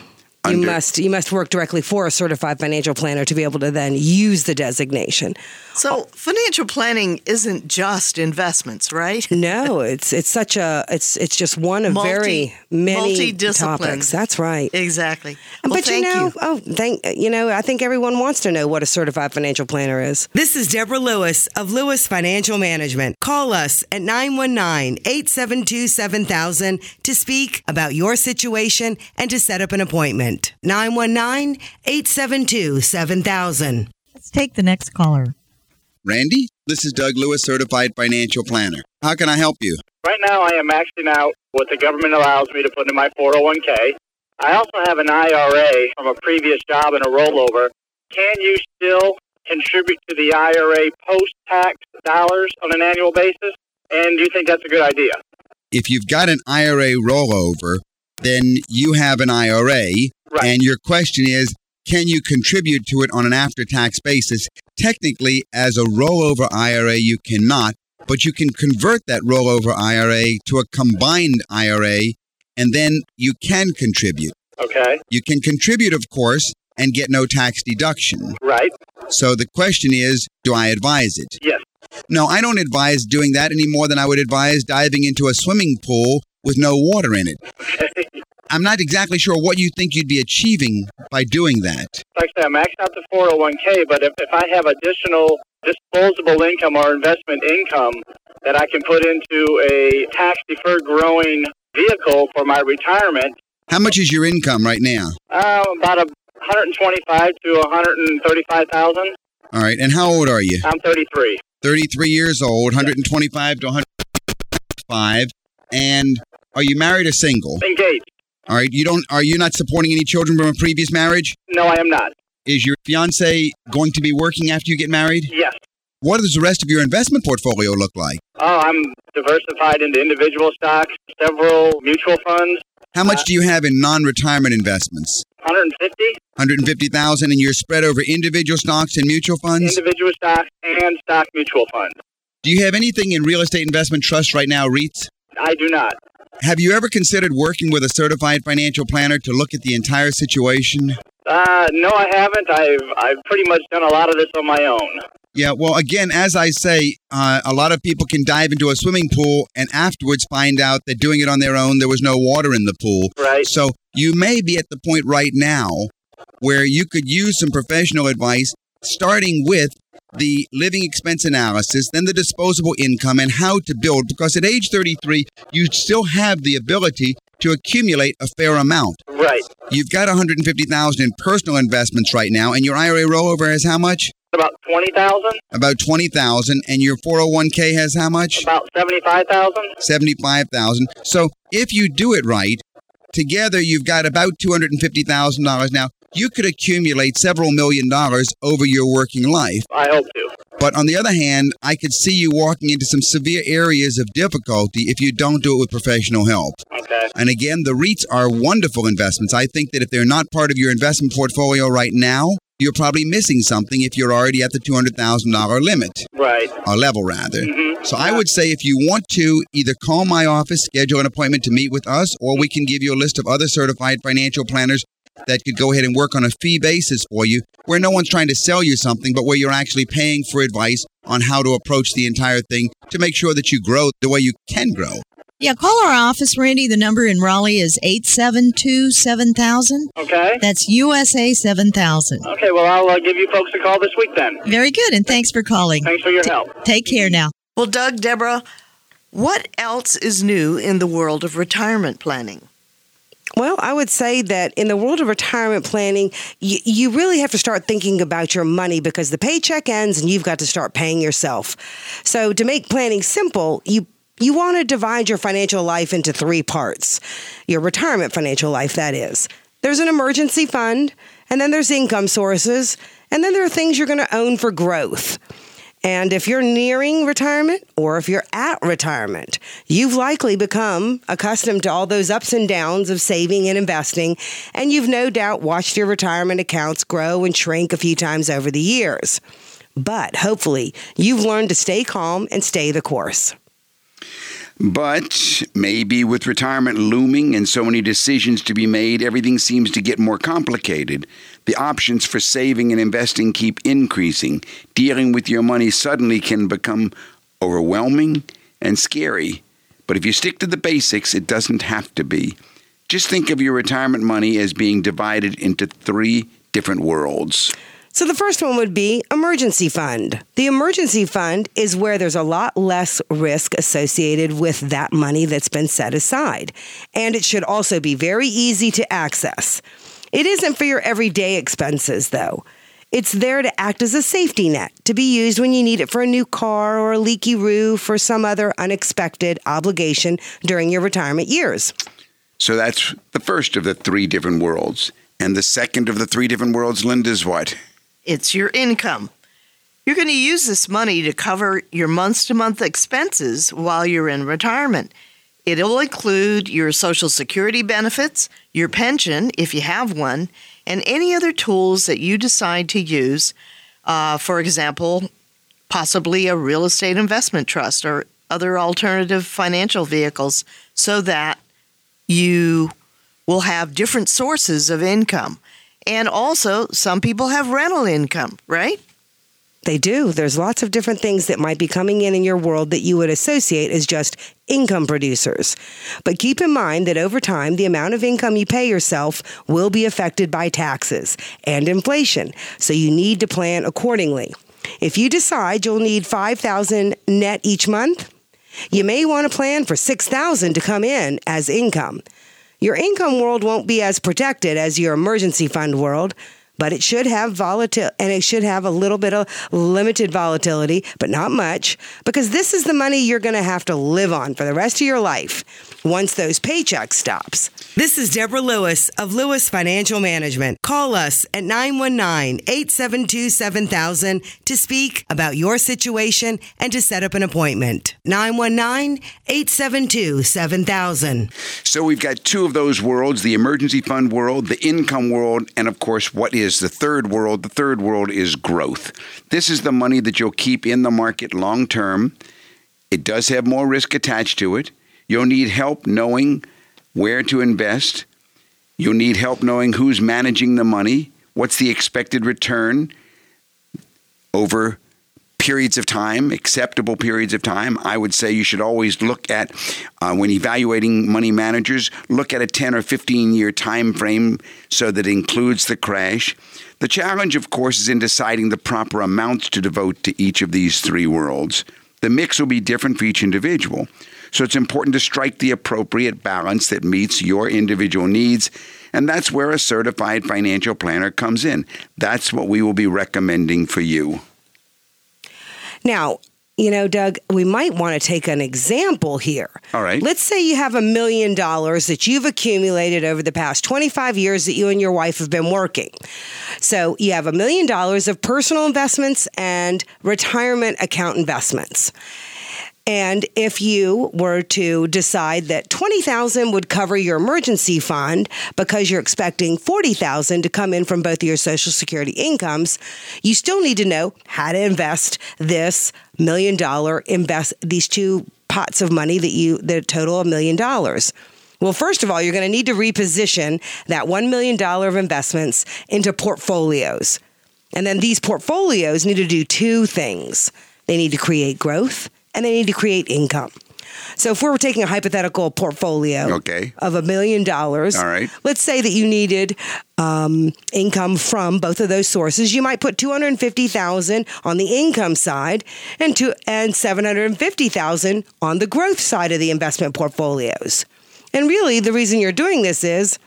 under- you must you must work directly for a certified financial planner to be able to then use the designation. So financial planning isn't just investments, right? No, it's it's such a it's it's just one of Multi- very many multidisciplined. topics. That's right. Exactly. Well, but you know, you. oh, thank you know, I think everyone wants to know what a certified financial planner is. This is Deborah Lewis of Lewis Financial Management. Call us at 919-872-7000 to speak about your situation and to set up an appointment. 919-872-7000. Let's take the next caller. Randy, this is Doug Lewis, certified financial planner. How can I help you? Right now, I am maxing out what the government allows me to put in my 401k. I also have an IRA from a previous job and a rollover. Can you still contribute to the IRA post tax dollars on an annual basis? And do you think that's a good idea? If you've got an IRA rollover, then you have an IRA. Right. And your question is, can you contribute to it on an after tax basis? Technically, as a rollover IRA, you cannot, but you can convert that rollover IRA to a combined IRA, and then you can contribute. Okay. You can contribute, of course, and get no tax deduction. Right. So the question is, do I advise it? Yes. No, I don't advise doing that any more than I would advise diving into a swimming pool with no water in it. Okay. I'm not exactly sure what you think you'd be achieving by doing that. Like I said, I'm maxed out the 401k, but if, if I have additional disposable income or investment income that I can put into a tax deferred growing vehicle for my retirement, How much is your income right now? uh, about a 125 to 135,000. All right, and how old are you? I'm 33. 33 years old, 125 to 105. And are you married or single? Engaged. All right, you don't are you not supporting any children from a previous marriage? No, I am not. Is your fiance going to be working after you get married? Yes. What does the rest of your investment portfolio look like? Oh, I'm diversified into individual stocks, several mutual funds, How much uh, do you have in non-retirement investments? 150 150,000 and you're spread over individual stocks and mutual funds? individual stocks and stock mutual funds. Do you have anything in real estate investment trust right now, REITs? I do not. Have you ever considered working with a certified financial planner to look at the entire situation? Uh, no, I haven't. I've I've pretty much done a lot of this on my own. Yeah, well, again, as I say, uh, a lot of people can dive into a swimming pool and afterwards find out that doing it on their own, there was no water in the pool. Right. So you may be at the point right now where you could use some professional advice, starting with the living expense analysis, then the disposable income, and how to build. Because at age 33, you still have the ability to accumulate a fair amount. Right. You've got 150,000 in personal investments right now, and your IRA rollover has how much? About twenty thousand. About 20,000, and your 401k has how much? About seventy-five thousand. 75,000. So if you do it right, together you've got about $250,000 now. You could accumulate several million dollars over your working life. I hope to. But on the other hand, I could see you walking into some severe areas of difficulty if you don't do it with professional help. Okay. And again, the REITs are wonderful investments. I think that if they're not part of your investment portfolio right now, you're probably missing something if you're already at the $200,000 limit, Right. or level rather. Mm-hmm. So I would say if you want to either call my office, schedule an appointment to meet with us, or we can give you a list of other certified financial planners that could go ahead and work on a fee basis for you, where no one's trying to sell you something, but where you're actually paying for advice on how to approach the entire thing to make sure that you grow the way you can grow. Yeah, call our office, Randy. The number in Raleigh is 872 7000. Okay. That's USA 7000. Okay. Well, I'll uh, give you folks a call this week then. Very good, and thanks for calling. Thanks for your help. Take care now. Well, Doug, Deborah, what else is new in the world of retirement planning? Well, I would say that in the world of retirement planning, you, you really have to start thinking about your money because the paycheck ends and you've got to start paying yourself. So, to make planning simple, you you want to divide your financial life into three parts. Your retirement financial life, that is. There's an emergency fund, and then there's income sources, and then there are things you're going to own for growth. And if you're nearing retirement or if you're at retirement, you've likely become accustomed to all those ups and downs of saving and investing, and you've no doubt watched your retirement accounts grow and shrink a few times over the years. But hopefully, you've learned to stay calm and stay the course. But maybe with retirement looming and so many decisions to be made, everything seems to get more complicated. The options for saving and investing keep increasing. Dealing with your money suddenly can become overwhelming and scary. But if you stick to the basics, it doesn't have to be. Just think of your retirement money as being divided into three different worlds. So the first one would be emergency fund. The emergency fund is where there's a lot less risk associated with that money that's been set aside. And it should also be very easy to access. It isn't for your everyday expenses though. It's there to act as a safety net, to be used when you need it for a new car or a leaky roof or some other unexpected obligation during your retirement years. So that's the first of the three different worlds. And the second of the three different worlds, Linda's what? It's your income. You're going to use this money to cover your month to month expenses while you're in retirement. It'll include your Social Security benefits, your pension, if you have one, and any other tools that you decide to use. Uh, for example, possibly a real estate investment trust or other alternative financial vehicles so that you will have different sources of income. And also, some people have rental income, right? They do. There's lots of different things that might be coming in in your world that you would associate as just income producers. But keep in mind that over time, the amount of income you pay yourself will be affected by taxes and inflation. So you need to plan accordingly. If you decide you'll need 5000 net each month, you may want to plan for 6000 to come in as income. Your income world won't be as protected as your emergency fund world but it should have volatility and it should have a little bit of limited volatility, but not much, because this is the money you're going to have to live on for the rest of your life once those paychecks stops. This is Deborah Lewis of Lewis Financial Management. Call us at 919-872-7000 to speak about your situation and to set up an appointment. 919-872-7000. So we've got two of those worlds, the emergency fund world, the income world, and of course, what is the third world? The third world is growth. This is the money that you'll keep in the market long term. It does have more risk attached to it. You'll need help knowing where to invest. You'll need help knowing who's managing the money, what's the expected return over periods of time, acceptable periods of time. I would say you should always look at uh, when evaluating money managers, look at a 10 or 15 year time frame so that includes the crash. The challenge, of course, is in deciding the proper amounts to devote to each of these three worlds. The mix will be different for each individual. So it's important to strike the appropriate balance that meets your individual needs. And that's where a certified financial planner comes in. That's what we will be recommending for you. Now, you know, Doug, we might want to take an example here. All right. Let's say you have a million dollars that you've accumulated over the past 25 years that you and your wife have been working. So you have a million dollars of personal investments and retirement account investments. And if you were to decide that 20,000 would cover your emergency fund because you're expecting 40,000 to come in from both of your social security incomes, you still need to know how to invest this million dollar invest these two pots of money that you that total a million dollars. Well, first of all, you're going to need to reposition that $1 million of investments into portfolios. And then these portfolios need to do two things. They need to create growth and they need to create income. So if we were taking a hypothetical portfolio Okay. of a million dollars, All right. let's say that you needed um, income from both of those sources, you might put two hundred fifty thousand on the income side and two and seven hundred fifty thousand on the growth side of the investment portfolios. And really, the reason you're doing this is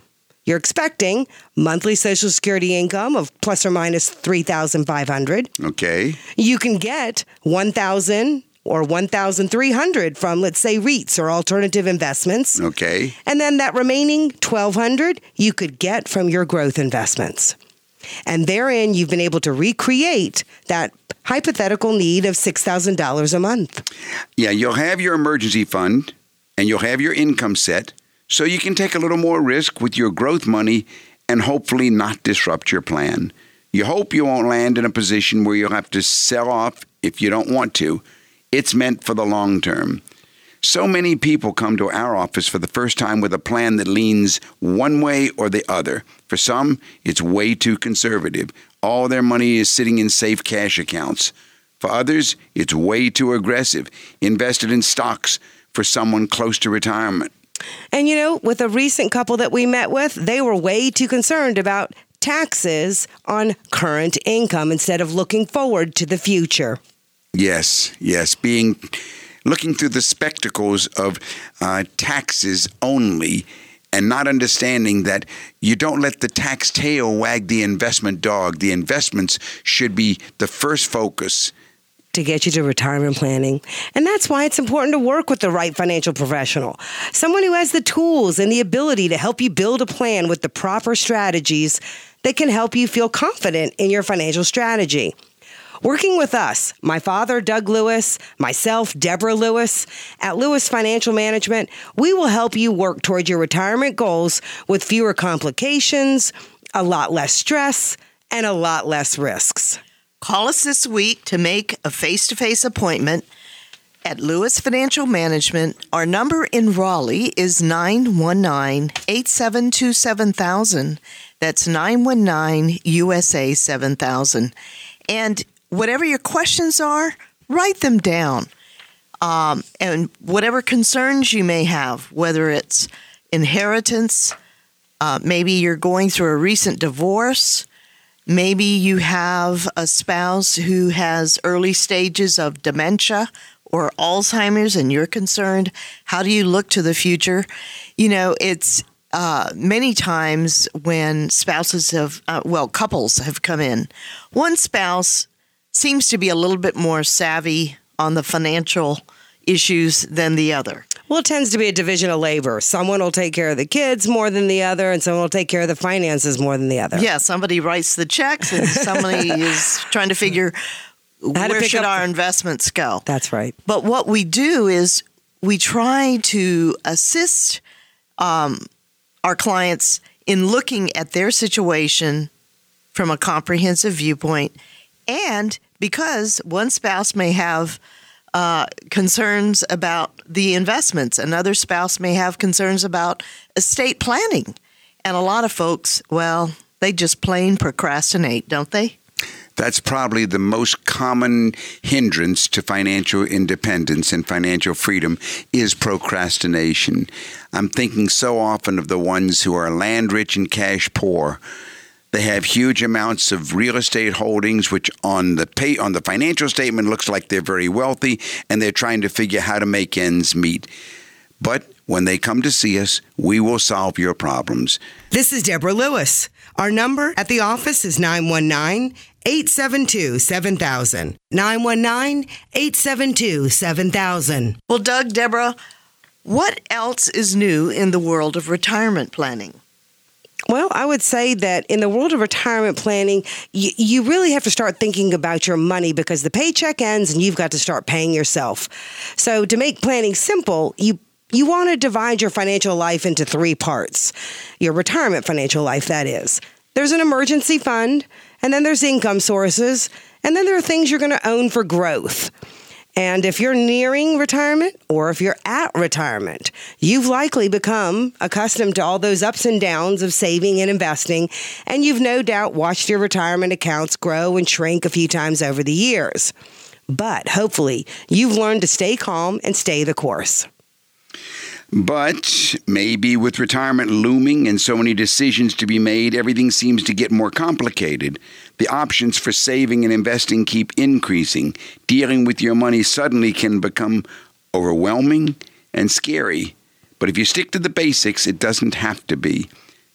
you're expecting monthly Social Security income of plus or minus three thousand five hundred Okay. you can get 1000 or 1300 from let's say REITs or alternative investments. Okay. And then that remaining 1200 you could get from your growth investments. And therein you've been able to recreate that hypothetical need of $6,000 a month. Yeah, you'll have your emergency fund and you'll have your income set so you can take a little more risk with your growth money and hopefully not disrupt your plan. You hope you won't land in a position where you'll have to sell off if you don't want to. It's meant for the long term. So many people come to our office for the first time with a plan that leans one way or the other. For some, it's way too conservative. All their money is sitting in safe cash accounts. For others, it's way too aggressive, invested in stocks for someone close to retirement. And you know, with a recent couple that we met with, they were way too concerned about taxes on current income instead of looking forward to the future. Yes, yes, being looking through the spectacles of uh, taxes only and not understanding that you don't let the tax tail wag the investment dog. The investments should be the first focus to get you to retirement planning. And that's why it's important to work with the right financial professional, someone who has the tools and the ability to help you build a plan with the proper strategies that can help you feel confident in your financial strategy. Working with us, my father, Doug Lewis, myself, Deborah Lewis, at Lewis Financial Management, we will help you work towards your retirement goals with fewer complications, a lot less stress, and a lot less risks. Call us this week to make a face to face appointment at Lewis Financial Management. Our number in Raleigh is 919 872 7000. That's 919 USA 7000. And whatever your questions are, write them down. Um, and whatever concerns you may have, whether it's inheritance, uh, maybe you're going through a recent divorce, maybe you have a spouse who has early stages of dementia or Alzheimer's and you're concerned, how do you look to the future? You know, it's uh, many times when spouses have, uh, well, couples have come in, one spouse seems to be a little bit more savvy on the financial issues than the other. Well, it tends to be a division of labor. Someone will take care of the kids more than the other, and someone will take care of the finances more than the other. Yeah, somebody writes the checks, and somebody is trying to figure How where should our investments go. That's right. But what we do is we try to assist um, our clients in looking at their situation from a comprehensive viewpoint and because one spouse may have uh, concerns about the investments, another spouse may have concerns about estate planning. And a lot of folks, well, they just plain procrastinate, don't they? That's probably the most common hindrance to financial independence and financial freedom is procrastination. I'm thinking so often of the ones who are land rich and cash poor they have huge amounts of real estate holdings, which on the pay on the financial statement looks like they're very wealthy, and they're trying to figure how to make ends meet. But when they come to see us, we will solve your problems. This is Deborah Lewis. Our number at the office is 919 872 7000. 919 872 7000. Well, Doug, Deborah, what else is new in the world of retirement planning? Well, I would say that in the world of retirement planning, you, you really have to start thinking about your money because the paycheck ends and you've got to start paying yourself. So, to make planning simple, you you want to divide your financial life into three parts. Your retirement financial life, that is. There's an emergency fund, and then there's income sources, and then there are things you're going to own for growth. And if you're nearing retirement or if you're at retirement, you've likely become accustomed to all those ups and downs of saving and investing, and you've no doubt watched your retirement accounts grow and shrink a few times over the years. But hopefully, you've learned to stay calm and stay the course. But maybe with retirement looming and so many decisions to be made, everything seems to get more complicated. The options for saving and investing keep increasing. Dealing with your money suddenly can become overwhelming and scary. But if you stick to the basics, it doesn't have to be.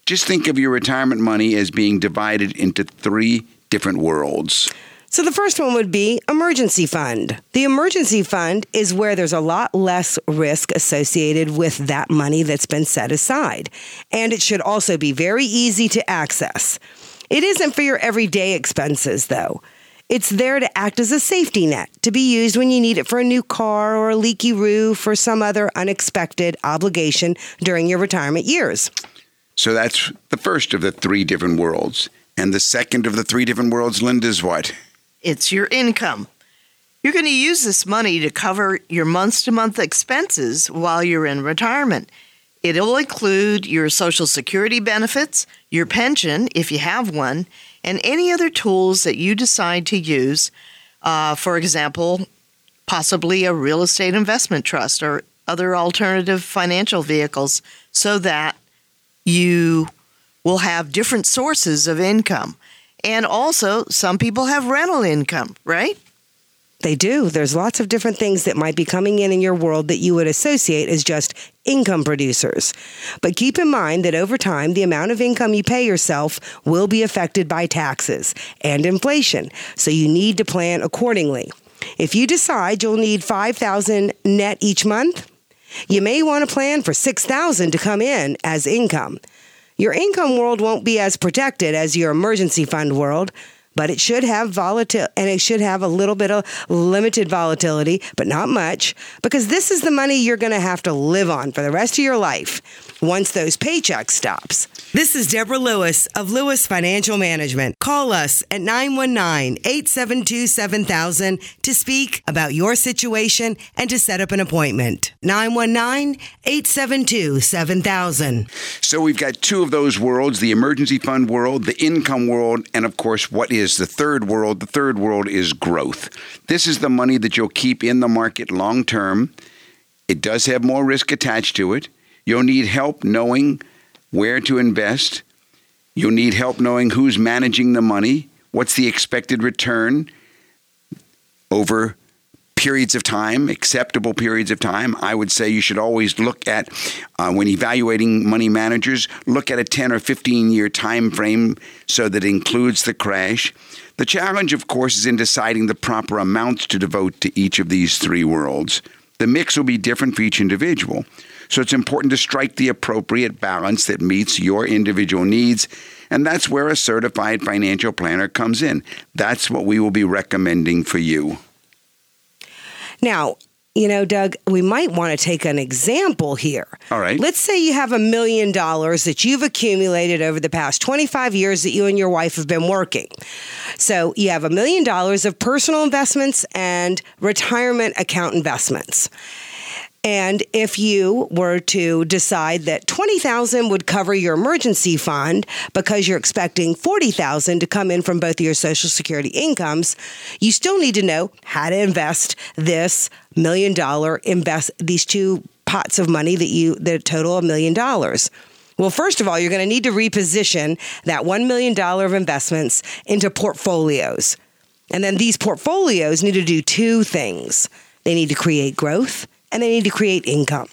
Just think of your retirement money as being divided into three different worlds. So the first one would be emergency fund. The emergency fund is where there's a lot less risk associated with that money that's been set aside. And it should also be very easy to access. It isn't for your everyday expenses, though. It's there to act as a safety net to be used when you need it for a new car or a leaky roof or some other unexpected obligation during your retirement years. So that's the first of the three different worlds. And the second of the three different worlds, Linda, is what? it's your income. You're going to use this money to cover your month to month expenses while you're in retirement. It'll include your Social Security benefits, your pension, if you have one, and any other tools that you decide to use. Uh, for example, possibly a real estate investment trust or other alternative financial vehicles so that you will have different sources of income. And also, some people have rental income, right? They do. There's lots of different things that might be coming in in your world that you would associate as just income producers. But keep in mind that over time, the amount of income you pay yourself will be affected by taxes and inflation. So you need to plan accordingly. If you decide you'll need 5000 net each month, you may want to plan for 6000 to come in as income. Your income world won't be as protected as your emergency fund world, but it should have volatility and it should have a little bit of limited volatility, but not much, because this is the money you're going to have to live on for the rest of your life once those paychecks stops. This is Deborah Lewis of Lewis Financial Management. Call us at 919-872-7000 to speak about your situation and to set up an appointment. 919-872-7000. So we've got two of those worlds, the emergency fund world, the income world, and of course, what is the third world? The third world is growth. This is the money that you'll keep in the market long term. It does have more risk attached to it. You'll need help knowing where to invest. You'll need help knowing who's managing the money, what's the expected return over periods of time, acceptable periods of time. I would say you should always look at uh, when evaluating money managers, look at a 10 or 15 year time frame so that includes the crash. The challenge, of course, is in deciding the proper amounts to devote to each of these three worlds. The mix will be different for each individual. So it's important to strike the appropriate balance that meets your individual needs. And that's where a certified financial planner comes in. That's what we will be recommending for you. Now, you know, Doug, we might want to take an example here. All right. Let's say you have a million dollars that you've accumulated over the past 25 years that you and your wife have been working. So you have a million dollars of personal investments and retirement account investments. And if you were to decide that 20,000 would cover your emergency fund because you're expecting 40,000 to come in from both of your social security incomes, you still need to know how to invest this million dollar invest these two pots of money that you that total a million dollars. Well, first of all, you're going to need to reposition that $1 million of investments into portfolios. And then these portfolios need to do two things. They need to create growth and they need to create income.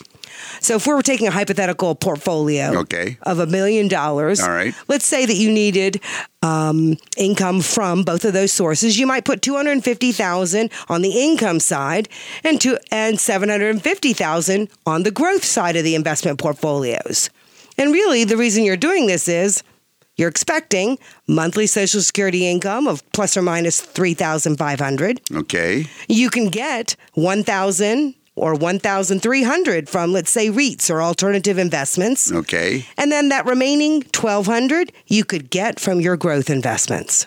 So if we were taking a hypothetical portfolio Okay. of a million dollars, All right. let's say that you needed um, income from both of those sources, you might put two hundred fifty thousand on the income side and two and seven hundred fifty thousand on the growth side of the investment portfolios. And really, the reason you're doing this is you're expecting monthly Social Security income of plus or minus three thousand five hundred Okay. you can get 1000 or 1300 from let's say REITs or alternative investments. Okay. And then that remaining 1200 you could get from your growth investments.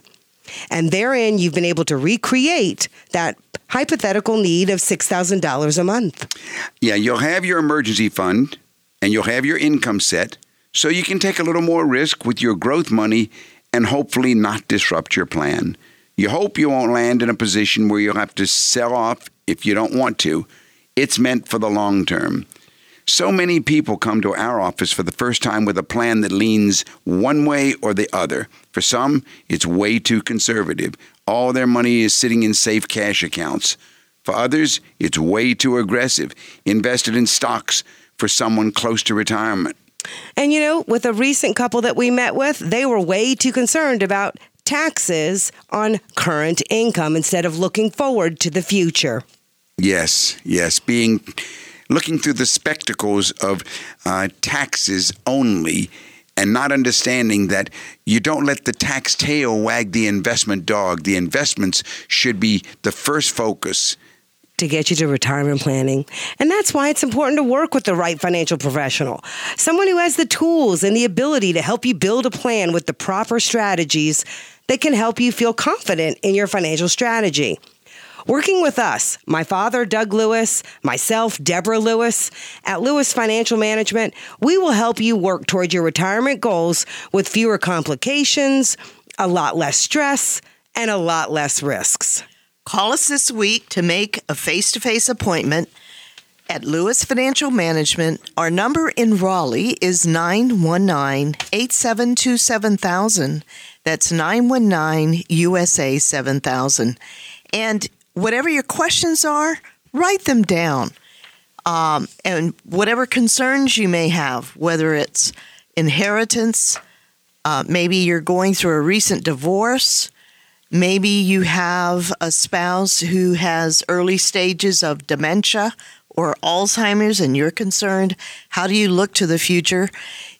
And therein you've been able to recreate that hypothetical need of $6,000 a month. Yeah, you'll have your emergency fund and you'll have your income set so you can take a little more risk with your growth money and hopefully not disrupt your plan. You hope you won't land in a position where you'll have to sell off if you don't want to. It's meant for the long term. So many people come to our office for the first time with a plan that leans one way or the other. For some, it's way too conservative. All their money is sitting in safe cash accounts. For others, it's way too aggressive, invested in stocks for someone close to retirement. And you know, with a recent couple that we met with, they were way too concerned about taxes on current income instead of looking forward to the future. Yes, yes, being looking through the spectacles of uh, taxes only and not understanding that you don't let the tax tail wag the investment dog. The investments should be the first focus. to get you to retirement planning. And that's why it's important to work with the right financial professional, someone who has the tools and the ability to help you build a plan with the proper strategies that can help you feel confident in your financial strategy. Working with us, my father, Doug Lewis, myself, Deborah Lewis, at Lewis Financial Management, we will help you work towards your retirement goals with fewer complications, a lot less stress, and a lot less risks. Call us this week to make a face to face appointment at Lewis Financial Management. Our number in Raleigh is 919 872 7000. That's 919 USA 7000. And whatever your questions are, write them down. Um, and whatever concerns you may have, whether it's inheritance, uh, maybe you're going through a recent divorce, maybe you have a spouse who has early stages of dementia or Alzheimer's and you're concerned, how do you look to the future?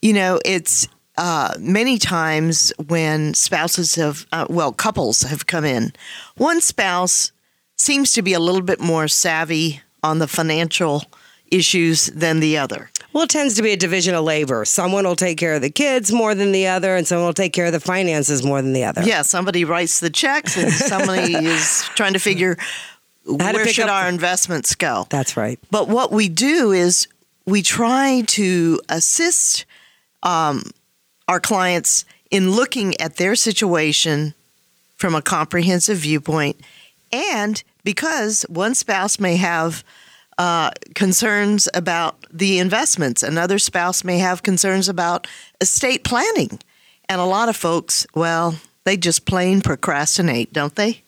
You know, it's uh, many times when spouses have, uh, well, couples have come in, one spouse seems to be a little bit more savvy on the financial issues than the other. Well, it tends to be a division of labor. Someone will take care of the kids more than the other, and someone will take care of the finances more than the other. Yeah, somebody writes the checks, and somebody is trying to figure How to where pick should our investments go. That's right. But what we do is we try to assist um, our clients in looking at their situation from a comprehensive viewpoint. And because one spouse may have uh, concerns about the investments, another spouse may have concerns about estate planning. And a lot of folks, well, they just plain procrastinate, don't they?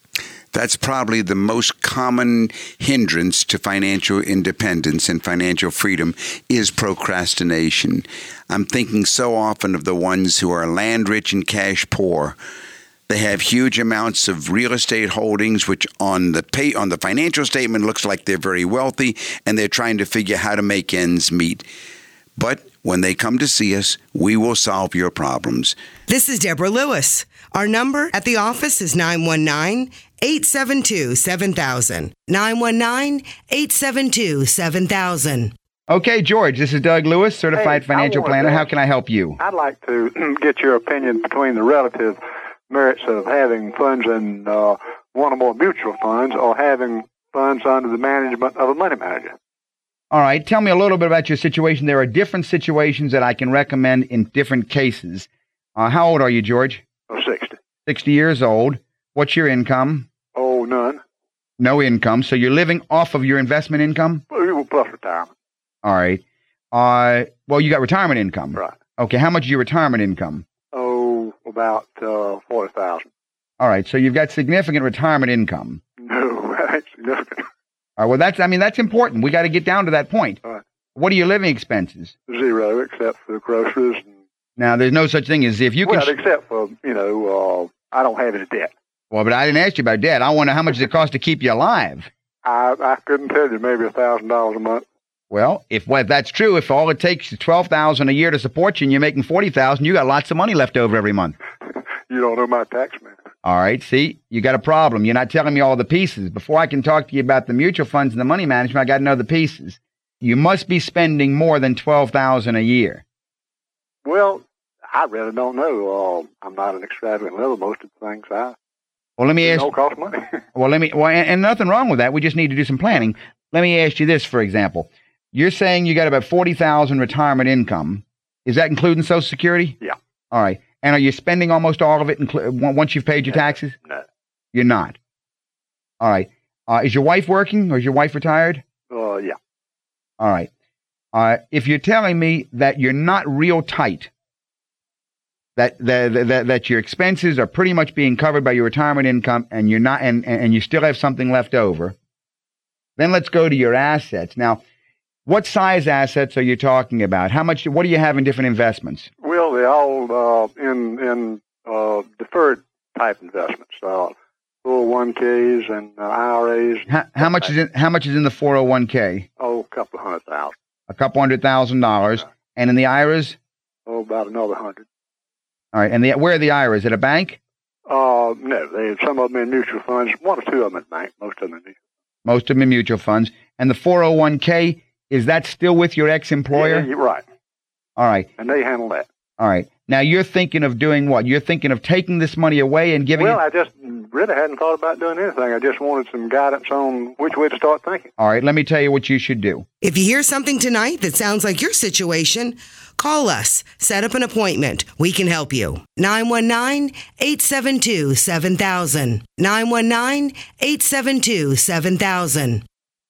That's probably the most common hindrance to financial independence and financial freedom is procrastination. I'm thinking so often of the ones who are land rich and cash poor. They have huge amounts of real estate holdings, which on the pay on the financial statement looks like they're very wealthy, and they're trying to figure how to make ends meet. But when they come to see us, we will solve your problems. This is Deborah Lewis. Our number at the office is 919 872 7000. 919 872 7000. Okay, George, this is Doug Lewis, certified Hey, financial I wanna planner. How can I help you? I'd like to get your opinion between the relative merits of having funds in uh, one or more mutual funds or having funds under the management of a money manager. All right, tell me a little bit about your situation. There are different situations that I can recommend in different cases. Uh, how old are you, George? Or 60. 60 years old. What's your income? Oh, none. No income. So you're living off of your investment income? Plus retirement. All right. Uh, well, you got retirement income. Right. Okay, how much is your retirement income? About uh, 40000 All right, so you've got significant retirement income. No, that ain't significant. All right, well, that's, I mean, that's important. We got to get down to that point. Right. What are your living expenses? Zero, except for groceries. And, Now, there's no such thing as if you can. well, except for, you know, uh, I don't have any debt. well, but I didn't ask you about debt. I wonder how much does it cost to keep you alive? I, I couldn't tell you, maybe a $1,000 a month. Well, if, well, if that's true, if all it takes is twelve thousand a year to support you, and you're making forty thousand, you got lots of money left over every month. You don't know my tax man. All right, see, you got a problem. You're not telling me all the pieces. Before I can talk to you about the mutual funds and the money management, I got to know the pieces. You must be spending more than twelve thousand a year. Well, I really don't know. Uh, I'm not an extravagant level. Most of the things I Well, let me ask. don't cost money. Well, let me. Well, and, and nothing wrong with that. We just need to do some planning. Let me ask you this, for example. You're saying you got about forty thousand retirement income. Is that including Social Security? Yeah. All right. And are you spending almost all of it on- once you've paid your taxes? no. You're not. All right. Uh, is your wife working or is your wife retired? Uh, yeah. All right. Uh, if you're telling me that you're not real tight, that, that, that, that your expenses are pretty much being covered by your retirement income and you're not, and, and you still have something left over, then let's go to your assets. Now, what size assets are you talking about? How much, what do you have in different investments? Well, they all uh, in in uh, deferred type investments, uh, 401ks and uh, IRAs. How, how much is in, how much is in the 401k? Oh, a couple hundred thousand. A couple hundred thousand dollars. And in the IRAs? Oh, about another hundred. All right. And the, where are the IRAs? At a bank? Uh, no, they some of them in mutual funds. One or two of them at bank. Most of them in mutual. Most of them in mutual funds. And the 401k, is that still with your ex-employer? Yeah, you're right. All right. And they handle that. All right. Now you're thinking of doing what? You're thinking of taking this money away and giving Well, it. I just really hadn't thought about doing anything. I just wanted some guidance on which way to start thinking. All right. Let me tell you what you should do. If you hear something tonight that sounds like your situation, call us. Set up an appointment. We can help you. 919 872 7000. 919 872 7000.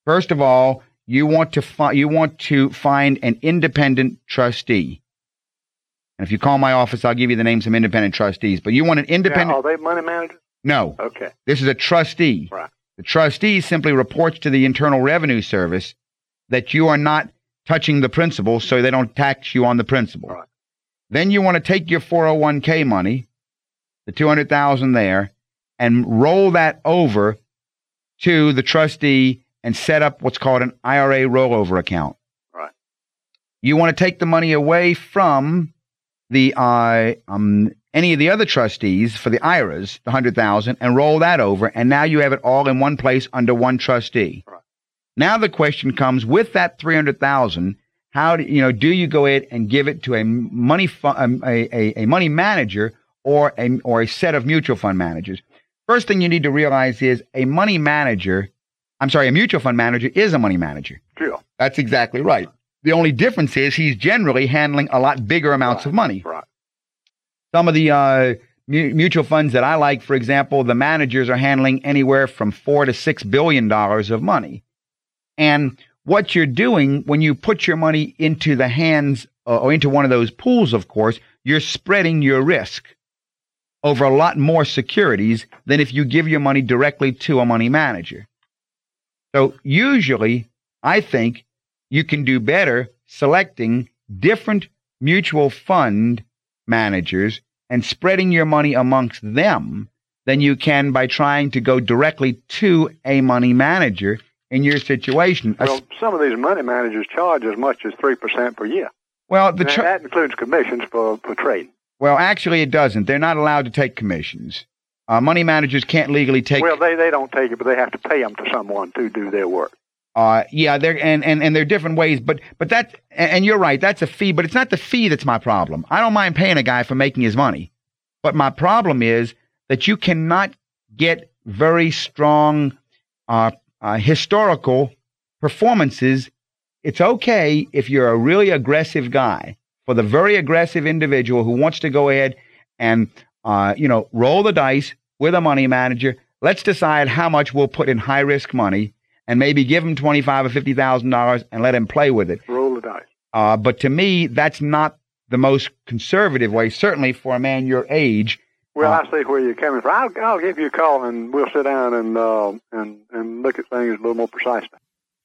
First of all, you want to fi- you want to find an independent trustee. And if you call my office, I'll give you the names of some independent trustees. But you want an Now, independent. are they money managers? no, Okay. this is a trustee. Right. The trustee simply reports to the Internal Revenue Service that you are not touching the principal so they don't tax you on the principal. Right. Then you want to take your 401k money, the 200,000 there, and roll that over to the trustee and set up what's called an IRA rollover account. Right. You want to take the money away from the uh, um, any of the other trustees for the IRAs, the 100,000 and roll that over and now you have it all in one place under one trustee. Right. Now the question comes with that 300,000 how do you know do you go ahead and give it to a money fu- um, a, a, a money manager or a or a set of mutual fund managers first thing you need to realize is a money manager i'm sorry a mutual fund manager is a money manager True. that's exactly right the only difference is he's generally handling a lot bigger amounts of money Right. some of the uh, mu- mutual funds that I like, for example, the managers are handling anywhere from four to six billion dollars of money. And what you're doing when you put your money into the hands uh, or into one of those pools, of course, you're spreading your risk over a lot more securities than if you give your money directly to a money manager. So usually, I think you can do better selecting different mutual fund managers and spreading your money amongst them than you can by trying to go directly to a money manager in your situation. Well, some of these money managers charge as much as three percent per year. well, the that includes commissions for, for trading. well, actually, it doesn't. They're not allowed to take commissions. Uh, money managers can't legally take. Well, they, they don't take it, but they have to pay them to someone to do their work. Uh, yeah, there and, and and there are different ways, but but that and and you're right, that's a fee, but it's not the fee that's my problem. I don't mind paying a guy for making his money, but my problem is that you cannot get very strong uh, uh, historical performances. It's okay if you're a really aggressive guy. For the very aggressive individual who wants to go ahead and uh, you know roll the dice with a money manager, let's decide how much we'll put in high risk money and maybe give him twenty five or fifty thousand dollars and let him play with it. Roll the dice. Uh, but to me, that's not the most conservative way. Certainly for a man your age. Well, Uh, I see where you're coming from. I'll, I'll give you a call and we'll sit down and uh, and and look at things a little more precisely.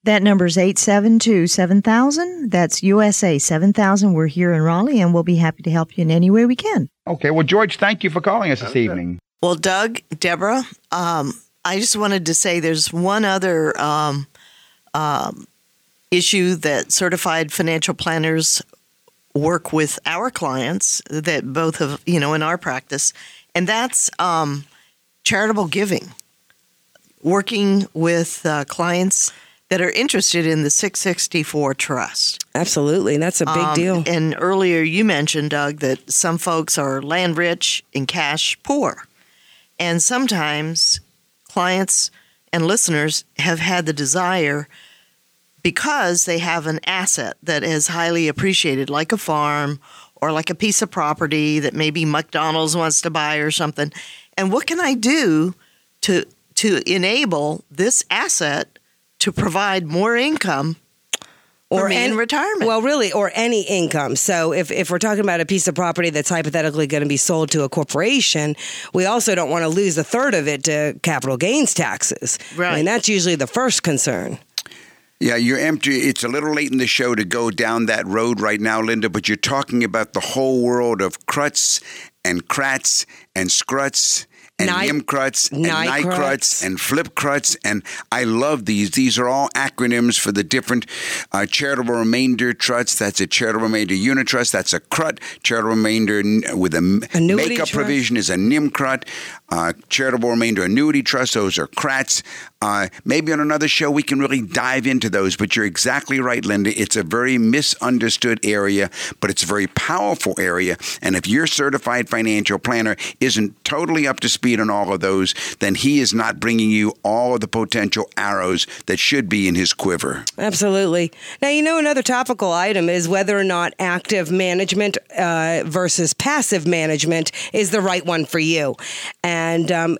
That number is 872 7000. That's USA 7000. We're here in Raleigh and we'll be happy to help you in any way we can. Okay, well, George, thank you for calling us this evening. Well, Doug, Deborah, um, I just wanted to say there's one other um, um, issue that certified financial planners work with our clients that both have, you know, in our practice, and that's um, charitable giving. Working with uh, clients that are interested in the 664 trust. Absolutely. That's a big Um, deal. And earlier you mentioned, Doug, that some folks are land rich and cash poor. And sometimes clients and listeners have had the desire because they have an asset that is highly appreciated, like a farm or like a piece of property that maybe McDonald's wants to buy or something. And what can I do to to enable this asset to provide more income for me in retirement? Well, really, or any income. So if, if we're talking about a piece of property that's hypothetically going to be sold to a corporation, we also don't want to lose a third of it to capital gains taxes. Right. I mean, that's usually the first concern. Yeah, you're empty. It's a little late in the show to go down that road right now, Linda, but you're talking about the whole world of cruts and crats and scruts and Ni- nimcruts and Nicruts. nicruts and flipcruts. And I love these. These are all acronyms for the different uh, charitable remainder trusts. That's a charitable remainder unitrust. That's a crut. Charitable remainder with a Annuity makeup trust. provision is a nimcrut. Uh, charitable remainder annuity trust. Those are crats. Uh, maybe on another show we can really dive into those. But you're exactly right, Linda. It's a very misunderstood area, but it's a very powerful area. And if your certified financial planner isn't totally up to speed on all of those, then he is not bringing you all of the potential arrows that should be in his quiver. Absolutely. Now, you know, another topical item is whether or not active management uh, versus passive management is the right one for you. And, um,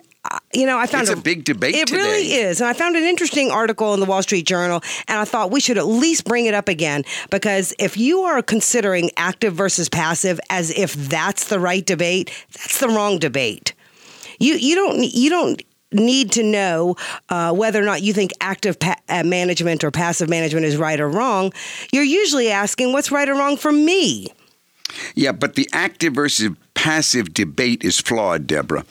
you know, I found It's a big debate It really is, and I found an interesting article in the Wall Street Journal, and I thought we should at least bring it up again because if you are considering active versus passive as if that's the right debate, that's the wrong debate. You you don't you don't need to know uh, whether or not you think active pa- uh, management or passive management is right or wrong. You're usually asking what's right or wrong for me. Yeah, but the active versus passive debate is flawed, Deborah.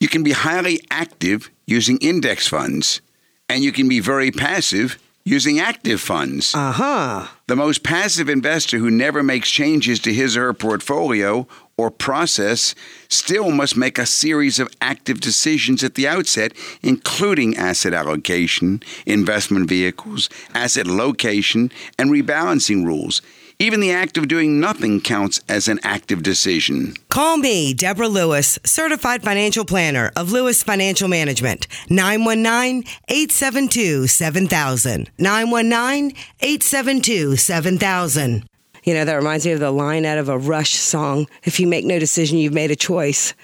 You can be highly active using index funds, and you can be very passive using active funds. Uh huh. The most passive investor who never makes changes to his or her portfolio or process still must make a series of active decisions at the outset, including asset allocation, investment vehicles, asset location, and rebalancing rules. Even the act of doing nothing counts as an active decision. Call me, Deborah Lewis, certified financial planner of Lewis Financial Management. 919 872 7000. 919 872 7000. You know, that reminds me of the line out of a Rush song if you make no decision, you've made a choice.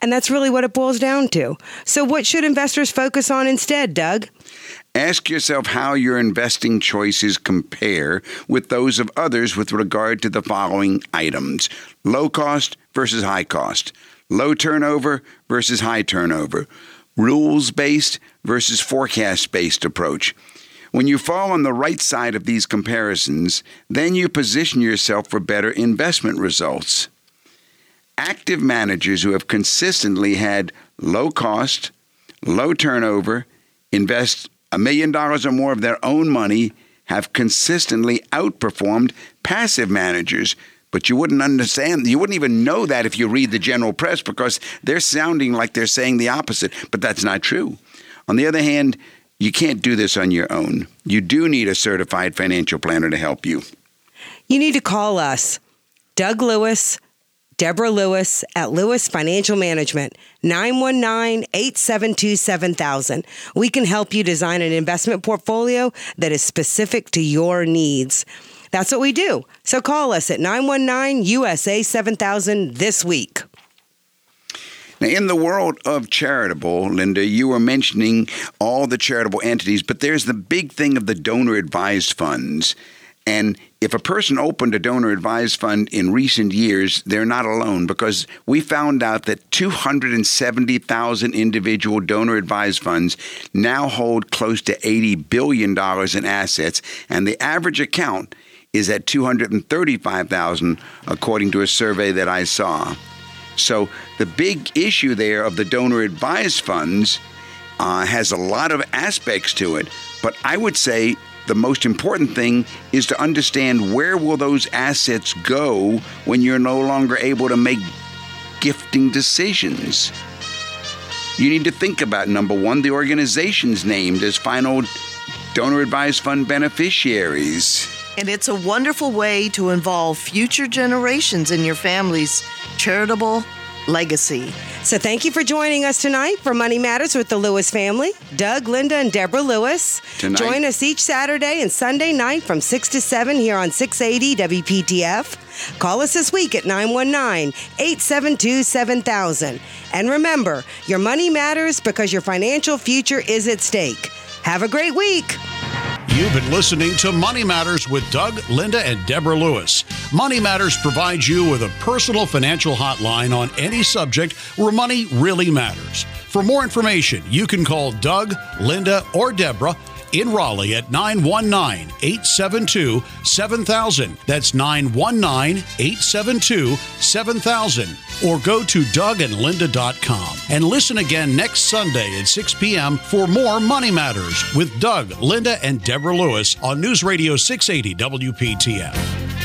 And that's really what it boils down to. So, what should investors focus on instead, Doug? Ask yourself how your investing choices compare with those of others with regard to the following items low cost versus high cost, low turnover versus high turnover, rules based versus forecast based approach. When you fall on the right side of these comparisons, then you position yourself for better investment results. Active managers who have consistently had low cost, low turnover, invest a million dollars or more of their own money have consistently outperformed passive managers. But you wouldn't understand, you wouldn't even know that if you read the general press because they're sounding like they're saying the opposite, but that's not true. On the other hand, you can't do this on your own. You do need a certified financial planner to help you. You need to call us, Doug Lewis, Deborah Lewis at Lewis Financial Management, 919 872 7000. We can help you design an investment portfolio that is specific to your needs. That's what we do. So call us at 919 USA 7000 this week. Now, in the world of charitable, Linda, you were mentioning all the charitable entities, but there's the big thing of the donor advised funds. And if a person opened a donor advised fund in recent years, they're not alone because we found out that 270,000 individual donor advised funds now hold close to $80 billion in assets, and the average account is at 235,000 according to a survey that I saw. So the big issue there of the donor advised funds uh, has a lot of aspects to it, but I would say the most important thing is to understand where will those assets go when you're no longer able to make gifting decisions. You need to think about number one, the organizations named as final donor advised fund beneficiaries. And it's a wonderful way to involve future generations in your family's charitable legacy. So thank you for joining us tonight for Money Matters with the Lewis family. Doug, Linda, and Deborah Lewis. Tonight. Join us each Saturday and Sunday night from 6 to 7 here on 680 WPTF. Call us this week at 919 872 7000. And remember, your money matters because your financial future is at stake. Have a great week. You've been listening to Money Matters with Doug, Linda, and Deborah Lewis. Money Matters provides you with a personal financial hotline on any subject where money really matters. For more information, you can call Doug, Linda, or Deborah in Raleigh at 919 872 7000. That's 919 872 7000. Or go to dougandlinda.com and listen again next Sunday at 6 p.m. for more Money Matters with Doug, Linda, and Deborah Lewis on News Radio 680 WPTF.